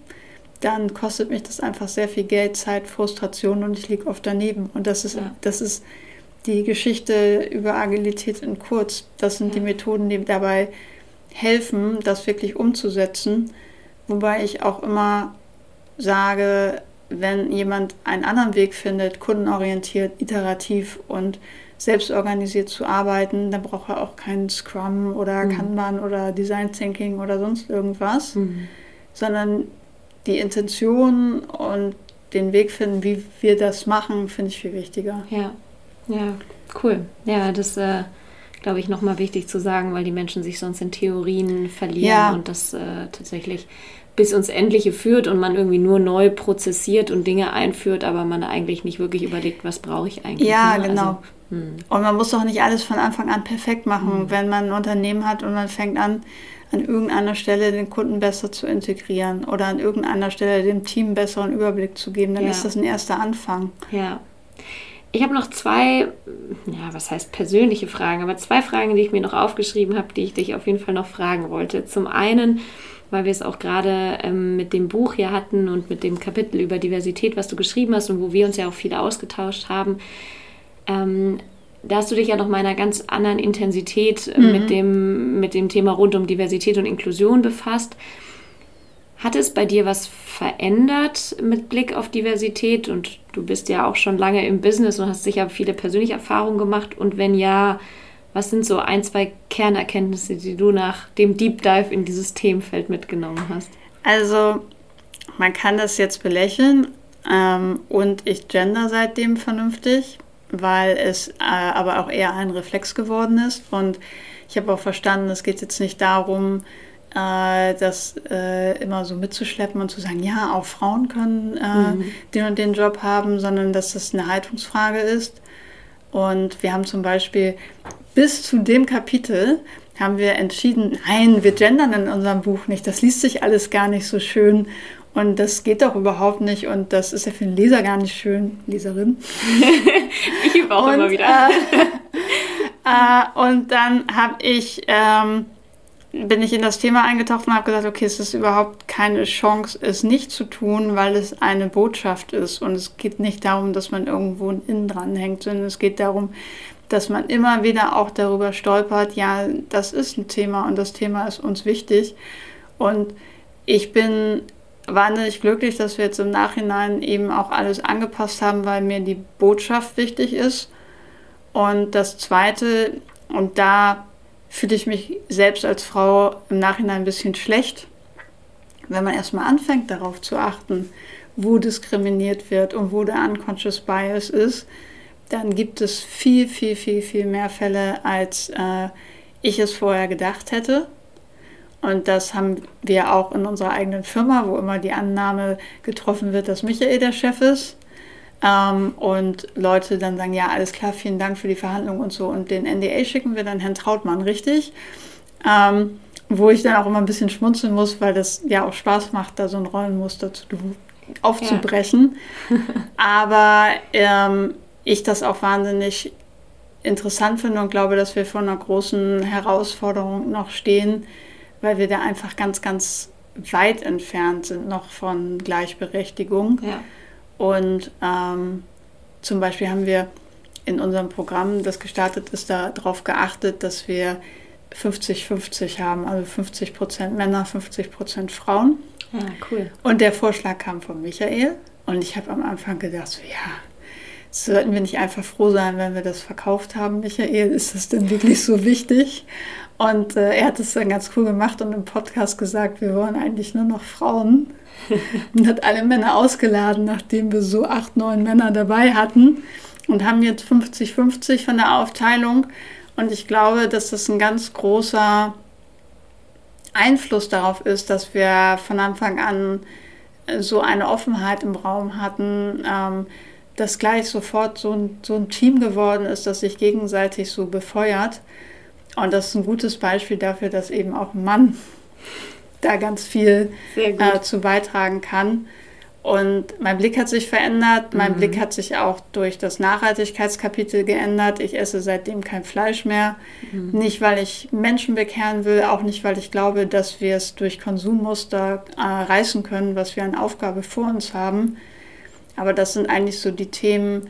dann kostet mich das einfach sehr viel Geld, Zeit, Frustration und ich liege oft daneben. Und das ist, ja. das ist die Geschichte über Agilität in kurz. Das sind ja. die Methoden, die dabei helfen, das wirklich umzusetzen. Wobei ich auch immer sage, wenn jemand einen anderen Weg findet, kundenorientiert, iterativ und selbstorganisiert zu arbeiten, dann braucht er auch keinen Scrum oder mhm. Kanban oder Design Thinking oder sonst irgendwas, mhm. sondern die Intention und den Weg finden, wie wir das machen, finde ich viel wichtiger. Ja, ja, cool. Ja, das äh, glaube ich nochmal wichtig zu sagen, weil die Menschen sich sonst in Theorien verlieren ja. und das äh, tatsächlich bis uns Endliche führt und man irgendwie nur neu prozessiert und Dinge einführt, aber man eigentlich nicht wirklich überlegt, was brauche ich eigentlich. Ja, ne? genau. Also, hm. Und man muss doch nicht alles von Anfang an perfekt machen, hm. wenn man ein Unternehmen hat und man fängt an, an irgendeiner Stelle den Kunden besser zu integrieren oder an irgendeiner Stelle dem Team besseren Überblick zu geben, dann ja. ist das ein erster Anfang. Ja. Ich habe noch zwei, ja, was heißt persönliche Fragen, aber zwei Fragen, die ich mir noch aufgeschrieben habe, die ich dich auf jeden Fall noch fragen wollte. Zum einen, weil wir es auch gerade ähm, mit dem Buch hier hatten und mit dem Kapitel über Diversität, was du geschrieben hast und wo wir uns ja auch viel ausgetauscht haben. Ähm, da hast du dich ja noch mal in einer ganz anderen Intensität äh, mhm. mit, dem, mit dem Thema rund um Diversität und Inklusion befasst. Hat es bei dir was verändert mit Blick auf Diversität? Und du bist ja auch schon lange im Business und hast sicher viele persönliche Erfahrungen gemacht. Und wenn ja, was sind so ein, zwei Kernerkenntnisse, die du nach dem Deep Dive in dieses Themenfeld mitgenommen hast? Also, man kann das jetzt belächeln ähm, und ich gender seitdem vernünftig weil es äh, aber auch eher ein Reflex geworden ist. Und ich habe auch verstanden, es geht jetzt nicht darum, äh, das äh, immer so mitzuschleppen und zu sagen, ja, auch Frauen können äh, mhm. den und den Job haben, sondern dass das eine Haltungsfrage ist. Und wir haben zum Beispiel bis zu dem Kapitel haben wir entschieden, nein, wir gendern in unserem Buch nicht. Das liest sich alles gar nicht so schön. Und das geht doch überhaupt nicht und das ist ja für den Leser gar nicht schön, Leserin. *laughs* ich übe auch und, immer wieder. Äh, *laughs* äh, und dann habe ich, ähm, bin ich in das Thema eingetaucht und habe gesagt, okay, es ist überhaupt keine Chance, es nicht zu tun, weil es eine Botschaft ist. Und es geht nicht darum, dass man irgendwo ein Innen dran hängt, sondern es geht darum, dass man immer wieder auch darüber stolpert, ja, das ist ein Thema und das Thema ist uns wichtig. Und ich bin wahnsinnig glücklich, dass wir jetzt im Nachhinein eben auch alles angepasst haben, weil mir die Botschaft wichtig ist. Und das Zweite, und da fühle ich mich selbst als Frau im Nachhinein ein bisschen schlecht, wenn man erstmal anfängt darauf zu achten, wo diskriminiert wird und wo der Unconscious Bias ist, dann gibt es viel, viel, viel, viel mehr Fälle, als äh, ich es vorher gedacht hätte. Und das haben wir auch in unserer eigenen Firma, wo immer die Annahme getroffen wird, dass Michael der Chef ist. Ähm, und Leute dann sagen, ja, alles klar, vielen Dank für die Verhandlung und so. Und den NDA schicken wir dann Herrn Trautmann, richtig? Ähm, wo ich dann auch immer ein bisschen schmunzeln muss, weil das ja auch Spaß macht, da so ein Rollenmuster zu, aufzubrechen. Ja. *laughs* *laughs* Aber ähm, ich das auch wahnsinnig interessant finde und glaube, dass wir vor einer großen Herausforderung noch stehen, weil wir da einfach ganz, ganz weit entfernt sind noch von Gleichberechtigung. Ja. Und ähm, zum Beispiel haben wir in unserem Programm, das gestartet ist, darauf geachtet, dass wir 50-50 haben, also 50 Prozent Männer, 50 Prozent Frauen. Ja, cool. Und der Vorschlag kam von Michael. Und ich habe am Anfang gedacht, so, ja, sollten wir nicht einfach froh sein, wenn wir das verkauft haben, Michael? Ist das denn wirklich so wichtig? Und äh, er hat es dann ganz cool gemacht und im Podcast gesagt, wir wollen eigentlich nur noch Frauen. *laughs* und hat alle Männer ausgeladen, nachdem wir so acht, neun Männer dabei hatten. Und haben jetzt 50-50 von der Aufteilung. Und ich glaube, dass das ein ganz großer Einfluss darauf ist, dass wir von Anfang an so eine Offenheit im Raum hatten, ähm, dass gleich sofort so ein, so ein Team geworden ist, das sich gegenseitig so befeuert. Und das ist ein gutes Beispiel dafür, dass eben auch ein Mann da ganz viel äh, zu beitragen kann. Und mein Blick hat sich verändert. Mein mhm. Blick hat sich auch durch das Nachhaltigkeitskapitel geändert. Ich esse seitdem kein Fleisch mehr. Mhm. Nicht, weil ich Menschen bekehren will, auch nicht, weil ich glaube, dass wir es durch Konsummuster äh, reißen können, was wir an Aufgabe vor uns haben. Aber das sind eigentlich so die Themen,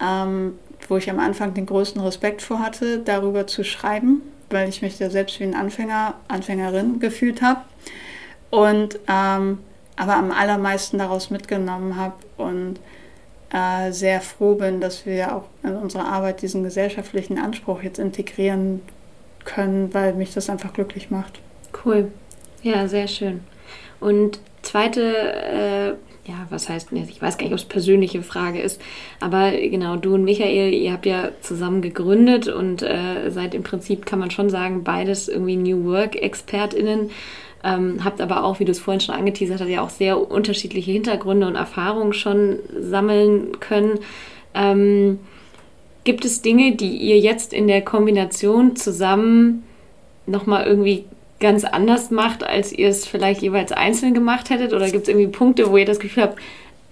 ähm, wo ich am Anfang den größten Respekt vor hatte, darüber zu schreiben, weil ich mich da selbst wie ein Anfänger, Anfängerin gefühlt habe. Und ähm, aber am allermeisten daraus mitgenommen habe und äh, sehr froh bin, dass wir auch in unserer Arbeit diesen gesellschaftlichen Anspruch jetzt integrieren können, weil mich das einfach glücklich macht. Cool. Ja, sehr schön. Und zweite, äh, ja, was heißt, ich weiß gar nicht, ob es persönliche Frage ist, aber genau, du und Michael, ihr habt ja zusammen gegründet und äh, seid im Prinzip, kann man schon sagen, beides irgendwie New Work-ExpertInnen. Ähm, habt aber auch, wie du es vorhin schon angeteasert hast, ja auch sehr unterschiedliche Hintergründe und Erfahrungen schon sammeln können. Ähm, gibt es Dinge, die ihr jetzt in der Kombination zusammen nochmal irgendwie ganz anders macht, als ihr es vielleicht jeweils einzeln gemacht hättet? Oder gibt es irgendwie Punkte, wo ihr das Gefühl habt,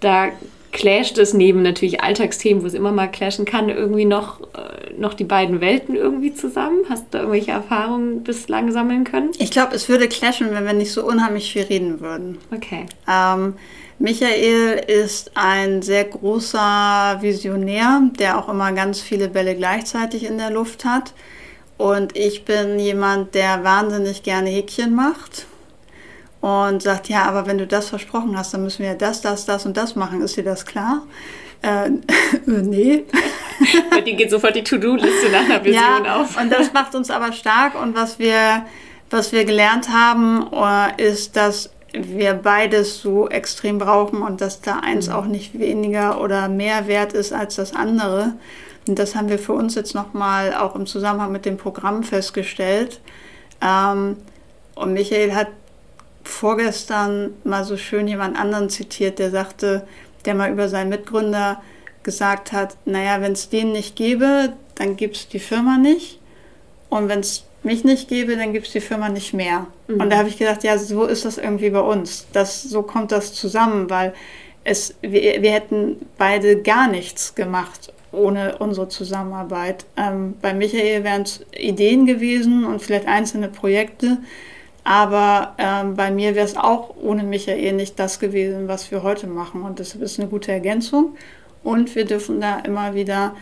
da clasht es neben natürlich Alltagsthemen, wo es immer mal clashen kann, irgendwie noch, äh, noch die beiden Welten irgendwie zusammen? Hast du irgendwelche Erfahrungen bislang sammeln können? Ich glaube, es würde clashen, wenn wir nicht so unheimlich viel reden würden. Okay. Ähm, Michael ist ein sehr großer Visionär, der auch immer ganz viele Bälle gleichzeitig in der Luft hat. Und ich bin jemand, der wahnsinnig gerne Häkchen macht und sagt, ja, aber wenn du das versprochen hast, dann müssen wir das, das, das und das machen. Ist dir das klar? Äh, *laughs* nee. Bei dir geht sofort die To-Do-Liste nach einer Vision ja, auf. Und das macht uns aber stark. Und was wir, was wir gelernt haben, äh, ist, dass wir beides so extrem brauchen und dass da eins mhm. auch nicht weniger oder mehr wert ist als das andere. Und das haben wir für uns jetzt nochmal auch im Zusammenhang mit dem Programm festgestellt. Ähm, und Michael hat vorgestern mal so schön jemand anderen zitiert, der sagte, der mal über seinen Mitgründer gesagt hat, naja, wenn es den nicht gäbe, dann gibt es die Firma nicht. Und wenn es mich nicht gäbe, dann gibt es die Firma nicht mehr. Mhm. Und da habe ich gedacht, ja, so ist das irgendwie bei uns. Das, so kommt das zusammen, weil es, wir, wir hätten beide gar nichts gemacht ohne unsere Zusammenarbeit. Ähm, bei Michael wären es Ideen gewesen und vielleicht einzelne Projekte. Aber ähm, bei mir wäre es auch ohne Michael nicht das gewesen, was wir heute machen. Und das ist eine gute Ergänzung. Und wir dürfen da immer wieder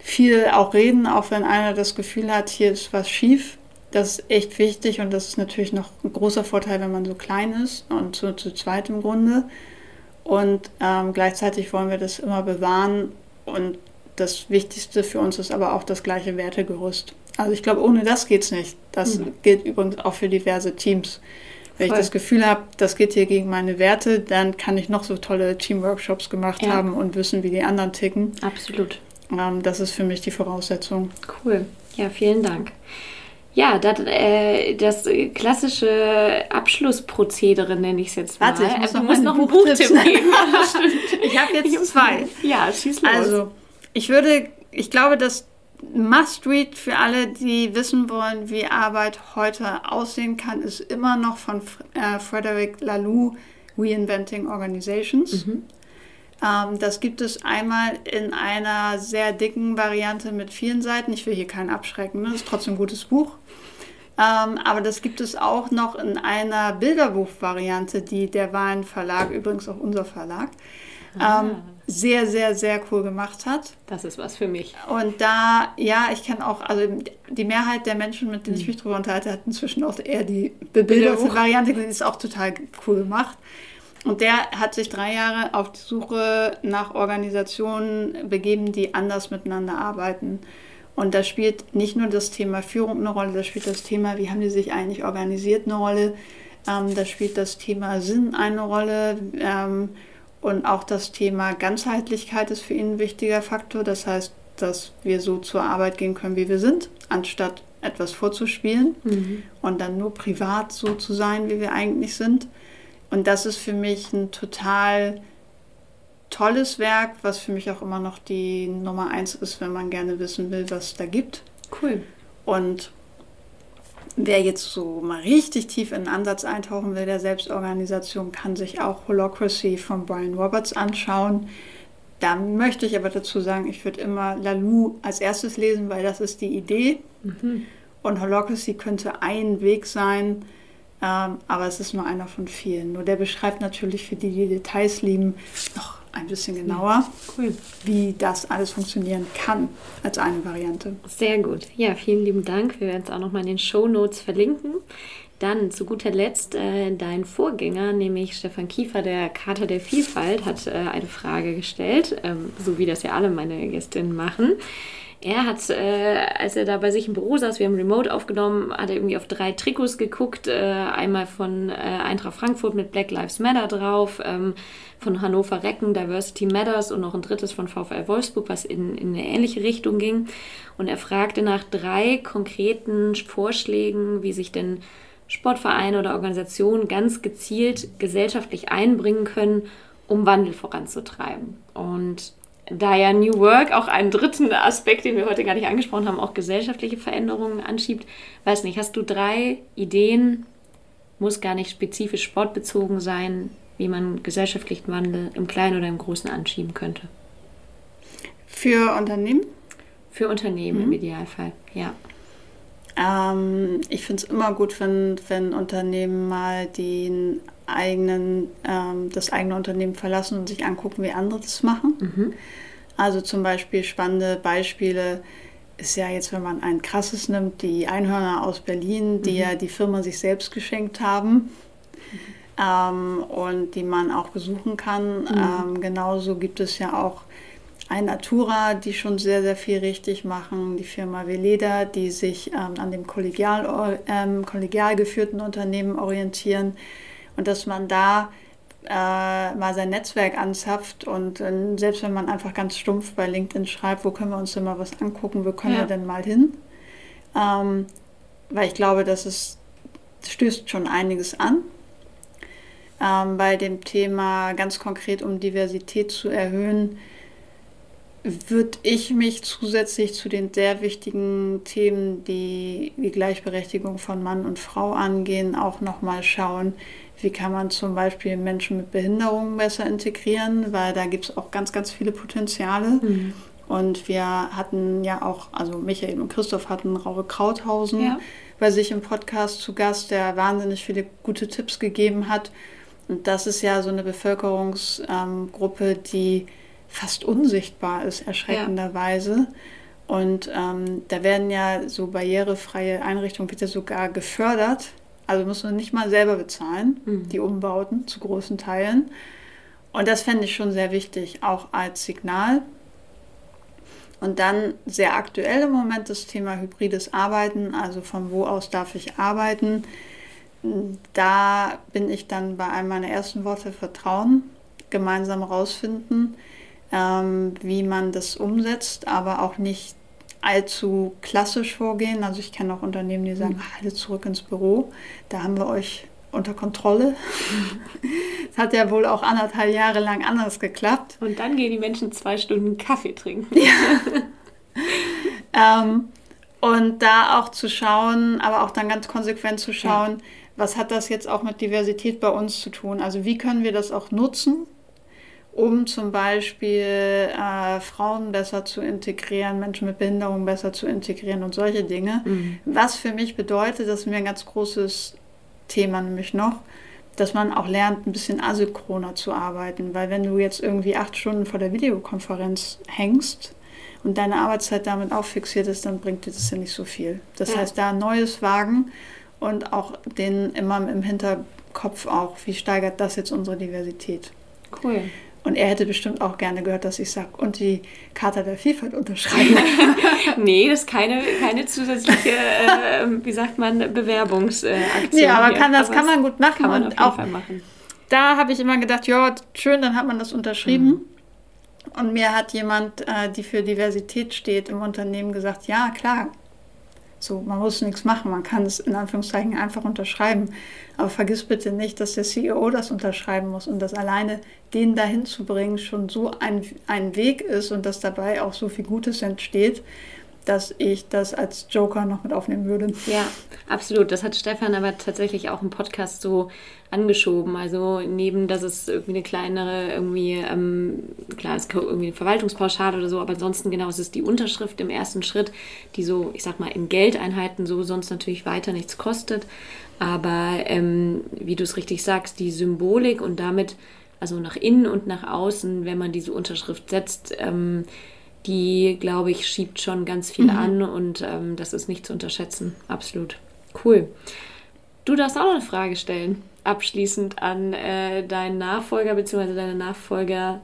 viel auch reden, auch wenn einer das Gefühl hat, hier ist was schief. Das ist echt wichtig und das ist natürlich noch ein großer Vorteil, wenn man so klein ist und zu, zu zweit im Grunde. Und ähm, gleichzeitig wollen wir das immer bewahren. Und das Wichtigste für uns ist aber auch das gleiche Wertegerüst. Also ich glaube, ohne das geht es nicht. Das mhm. gilt übrigens auch für diverse Teams. Wenn Voll. ich das Gefühl habe, das geht hier gegen meine Werte, dann kann ich noch so tolle Teamworkshops gemacht ja. haben und wissen, wie die anderen ticken. Absolut. Ähm, das ist für mich die Voraussetzung. Cool. Ja, vielen Dank. Ja, das, äh, das klassische Abschlussprozedere nenne ich es jetzt mal. Warte, ich muss, noch, muss noch einen Buchtipp geben. *laughs* ich habe jetzt zwei. Ja, schieß los. Also, ich würde, ich glaube, dass Must-Read für alle, die wissen wollen, wie Arbeit heute aussehen kann, ist immer noch von äh, Frederic Laloux Reinventing Organizations. Mhm. Ähm, das gibt es einmal in einer sehr dicken Variante mit vielen Seiten. Ich will hier keinen abschrecken, ne? das ist trotzdem ein gutes Buch. Ähm, aber das gibt es auch noch in einer Bilderbuchvariante, die der Wahlen Verlag, übrigens auch unser Verlag, ah. ähm, sehr, sehr, sehr cool gemacht hat. Das ist was für mich. Und da, ja, ich kenne auch, also die Mehrheit der Menschen, mit denen ich mhm. mich darüber unterhalte, hat inzwischen auch eher die bebilderte Variante, die ist auch total cool gemacht. Und der hat sich drei Jahre auf die Suche nach Organisationen begeben, die anders miteinander arbeiten. Und da spielt nicht nur das Thema Führung eine Rolle, da spielt das Thema, wie haben die sich eigentlich organisiert, eine Rolle. Ähm, da spielt das Thema Sinn eine Rolle. Ähm, und auch das Thema Ganzheitlichkeit ist für ihn ein wichtiger Faktor. Das heißt, dass wir so zur Arbeit gehen können, wie wir sind, anstatt etwas vorzuspielen mhm. und dann nur privat so zu sein, wie wir eigentlich sind. Und das ist für mich ein total tolles Werk, was für mich auch immer noch die Nummer eins ist, wenn man gerne wissen will, was es da gibt. Cool. Und wer jetzt so mal richtig tief in den Ansatz eintauchen will der Selbstorganisation, kann sich auch Holocracy von Brian Roberts anschauen. Da möchte ich aber dazu sagen, ich würde immer Lalou als erstes lesen, weil das ist die Idee. Mhm. Und Holocracy könnte ein Weg sein, ähm, aber es ist nur einer von vielen. Nur der beschreibt natürlich für die, die Details lieben, noch ein bisschen genauer, cool. wie das alles funktionieren kann als eine Variante. Sehr gut. Ja, vielen lieben Dank. Wir werden es auch nochmal in den Show Notes verlinken. Dann zu guter Letzt äh, dein Vorgänger, nämlich Stefan Kiefer, der Kater der Vielfalt, hat äh, eine Frage gestellt, ähm, so wie das ja alle meine Gästinnen machen. Er hat, äh, als er da bei sich im Büro saß, wir haben Remote aufgenommen, hat er irgendwie auf drei Trikots geguckt. Äh, einmal von äh, Eintracht Frankfurt mit Black Lives Matter drauf, ähm, von Hannover Recken, Diversity Matters und noch ein drittes von VfL Wolfsburg, was in, in eine ähnliche Richtung ging. Und er fragte nach drei konkreten Vorschlägen, wie sich denn Sportvereine oder Organisationen ganz gezielt gesellschaftlich einbringen können, um Wandel voranzutreiben. Und da ja New Work auch einen dritten Aspekt, den wir heute gar nicht angesprochen haben, auch gesellschaftliche Veränderungen anschiebt. Weiß nicht, hast du drei Ideen, muss gar nicht spezifisch sportbezogen sein, wie man gesellschaftlichen Wandel im Kleinen oder im Großen anschieben könnte? Für Unternehmen? Für Unternehmen mhm. im Idealfall, ja. Ähm, ich finde es immer gut, wenn, wenn Unternehmen mal den eigenen, ähm, das eigene Unternehmen verlassen und sich angucken, wie andere das machen. Mhm. Also zum Beispiel spannende Beispiele ist ja jetzt, wenn man ein krasses nimmt, die Einhörner aus Berlin, die mhm. ja die Firma sich selbst geschenkt haben. Ähm, und die man auch besuchen kann. Mhm. Ähm, genauso gibt es ja auch ein Natura, die schon sehr, sehr viel richtig machen, die Firma Veleda, die sich ähm, an dem kollegial, ähm, kollegial geführten Unternehmen orientieren und dass man da äh, mal sein Netzwerk anzapft und äh, selbst wenn man einfach ganz stumpf bei LinkedIn schreibt, wo können wir uns denn mal was angucken, wo können ja. wir denn mal hin? Ähm, weil ich glaube, dass es stößt schon einiges an. Ähm, bei dem Thema ganz konkret um Diversität zu erhöhen, würde ich mich zusätzlich zu den sehr wichtigen Themen, die die Gleichberechtigung von Mann und Frau angehen, auch nochmal schauen, wie kann man zum Beispiel Menschen mit Behinderungen besser integrieren, weil da gibt es auch ganz, ganz viele Potenziale. Mhm. Und wir hatten ja auch, also Michael und Christoph hatten Raue Krauthausen ja. bei sich im Podcast zu Gast, der wahnsinnig viele gute Tipps gegeben hat. Und das ist ja so eine Bevölkerungsgruppe, die fast unsichtbar ist, erschreckenderweise. Ja. Und ähm, da werden ja so barrierefreie Einrichtungen wieder sogar gefördert also muss man nicht mal selber bezahlen, mhm. die Umbauten zu großen Teilen. Und das fände ich schon sehr wichtig, auch als Signal. Und dann sehr aktuell im Moment das Thema hybrides Arbeiten, also von wo aus darf ich arbeiten. Da bin ich dann bei einem meiner ersten Worte Vertrauen, gemeinsam rausfinden, ähm, wie man das umsetzt, aber auch nicht allzu klassisch vorgehen. Also ich kenne auch Unternehmen, die sagen, mhm. alle zurück ins Büro. Da haben wir euch unter Kontrolle. *laughs* Es hat ja wohl auch anderthalb Jahre lang anders geklappt. Und dann gehen die Menschen zwei Stunden Kaffee trinken. Ja. *laughs* ähm, und da auch zu schauen, aber auch dann ganz konsequent zu schauen, ja. was hat das jetzt auch mit Diversität bei uns zu tun? Also wie können wir das auch nutzen? Um zum Beispiel äh, Frauen besser zu integrieren, Menschen mit Behinderung besser zu integrieren und solche Dinge. Mhm. Was für mich bedeutet, das ist mir ein ganz großes Thema nämlich noch, dass man auch lernt, ein bisschen asynchroner zu arbeiten. Weil wenn du jetzt irgendwie acht Stunden vor der Videokonferenz hängst und deine Arbeitszeit damit auch fixiert ist, dann bringt dir das ja nicht so viel. Das ja. heißt, da ein neues Wagen und auch den immer im Hinterkopf auch, wie steigert das jetzt unsere Diversität? Cool. Und er hätte bestimmt auch gerne gehört, dass ich sage, und die Charta der Vielfalt unterschreiben. *laughs* nee, das ist keine, keine zusätzliche, äh, wie sagt man, Bewerbungsaktion. Nee, aber kann, das aber kann man gut machen. Kann man und auch machen. Da habe ich immer gedacht, ja, schön, dann hat man das unterschrieben. Mhm. Und mir hat jemand, äh, die für Diversität steht, im Unternehmen gesagt, ja, klar, so, man muss nichts machen, man kann es in Anführungszeichen einfach unterschreiben. Aber vergiss bitte nicht, dass der CEO das unterschreiben muss und dass alleine den dahin zu bringen schon so ein, ein Weg ist und dass dabei auch so viel Gutes entsteht, dass ich das als Joker noch mit aufnehmen würde. Ja, absolut. Das hat Stefan aber tatsächlich auch im Podcast so angeschoben. Also neben, dass es irgendwie eine kleinere, irgendwie, ähm, klar, es ist irgendwie eine Verwaltungspauschale oder so, aber ansonsten genau, es ist die Unterschrift im ersten Schritt, die so, ich sag mal, in Geldeinheiten so sonst natürlich weiter nichts kostet. Aber ähm, wie du es richtig sagst, die Symbolik und damit, also nach innen und nach außen, wenn man diese Unterschrift setzt, ähm, die, glaube ich, schiebt schon ganz viel mhm. an und ähm, das ist nicht zu unterschätzen. Absolut. Cool. Du darfst auch noch eine Frage stellen, abschließend an äh, deinen Nachfolger bzw. deine Nachfolgerin.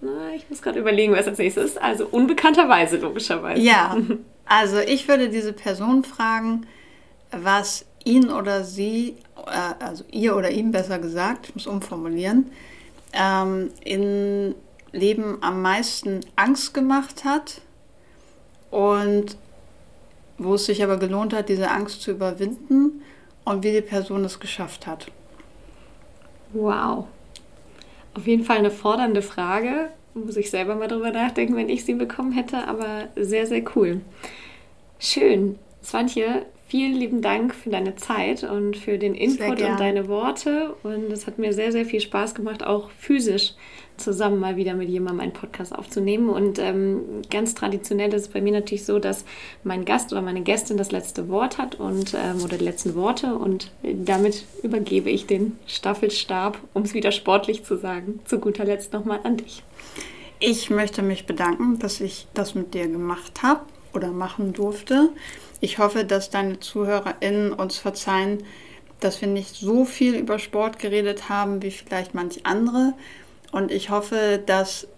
Na, ich muss gerade überlegen, was als nächstes ist. Also unbekannterweise, logischerweise. Ja, *laughs* also ich würde diese Person fragen, was ihn oder sie, äh, also ihr oder ihm besser gesagt, ich muss umformulieren, ähm, in Leben am meisten Angst gemacht hat und wo es sich aber gelohnt hat, diese Angst zu überwinden und wie die Person es geschafft hat. Wow. Auf jeden Fall eine fordernde Frage. Muss ich selber mal drüber nachdenken, wenn ich sie bekommen hätte, aber sehr, sehr cool. Schön. Swantje, vielen lieben Dank für deine Zeit und für den Input und deine Worte. Und es hat mir sehr, sehr viel Spaß gemacht, auch physisch zusammen mal wieder mit jemandem einen Podcast aufzunehmen. Und ähm, ganz traditionell ist es bei mir natürlich so, dass mein Gast oder meine Gästin das letzte Wort hat und ähm, oder die letzten Worte. Und damit übergebe ich den Staffelstab, um es wieder sportlich zu sagen, zu guter Letzt nochmal an dich. Ich möchte mich bedanken, dass ich das mit dir gemacht habe oder machen durfte. Ich hoffe, dass deine ZuhörerInnen uns verzeihen, dass wir nicht so viel über Sport geredet haben wie vielleicht manch andere und ich hoffe, dass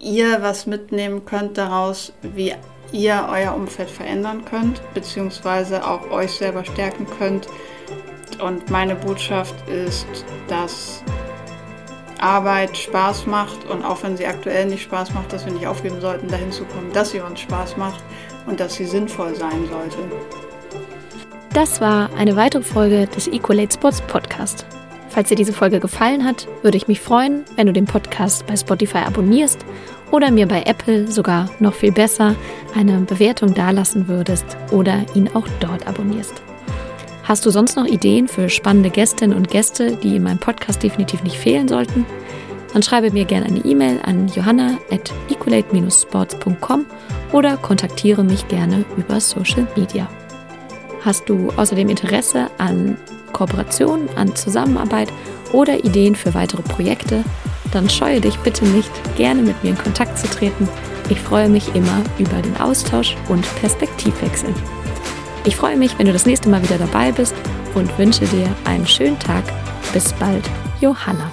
ihr was mitnehmen könnt daraus, wie ihr euer Umfeld verändern könnt, beziehungsweise auch euch selber stärken könnt. Und meine Botschaft ist, dass Arbeit Spaß macht und auch wenn sie aktuell nicht Spaß macht, dass wir nicht aufgeben sollten, dahin zu kommen, dass sie uns Spaß macht und dass sie sinnvoll sein sollte. Das war eine weitere Folge des Equalate Sports Podcast. Falls dir diese Folge gefallen hat, würde ich mich freuen, wenn du den Podcast bei Spotify abonnierst oder mir bei Apple sogar noch viel besser eine Bewertung dalassen würdest oder ihn auch dort abonnierst. Hast du sonst noch Ideen für spannende Gästinnen und Gäste, die in meinem Podcast definitiv nicht fehlen sollten? Dann schreibe mir gerne eine E-Mail an johanna at equalate-sports.com oder kontaktiere mich gerne über Social Media. Hast du außerdem Interesse an Kooperation, an Zusammenarbeit oder Ideen für weitere Projekte, dann scheue dich bitte nicht, gerne mit mir in Kontakt zu treten. Ich freue mich immer über den Austausch und Perspektivwechsel. Ich freue mich, wenn du das nächste Mal wieder dabei bist und wünsche dir einen schönen Tag. Bis bald, Johanna.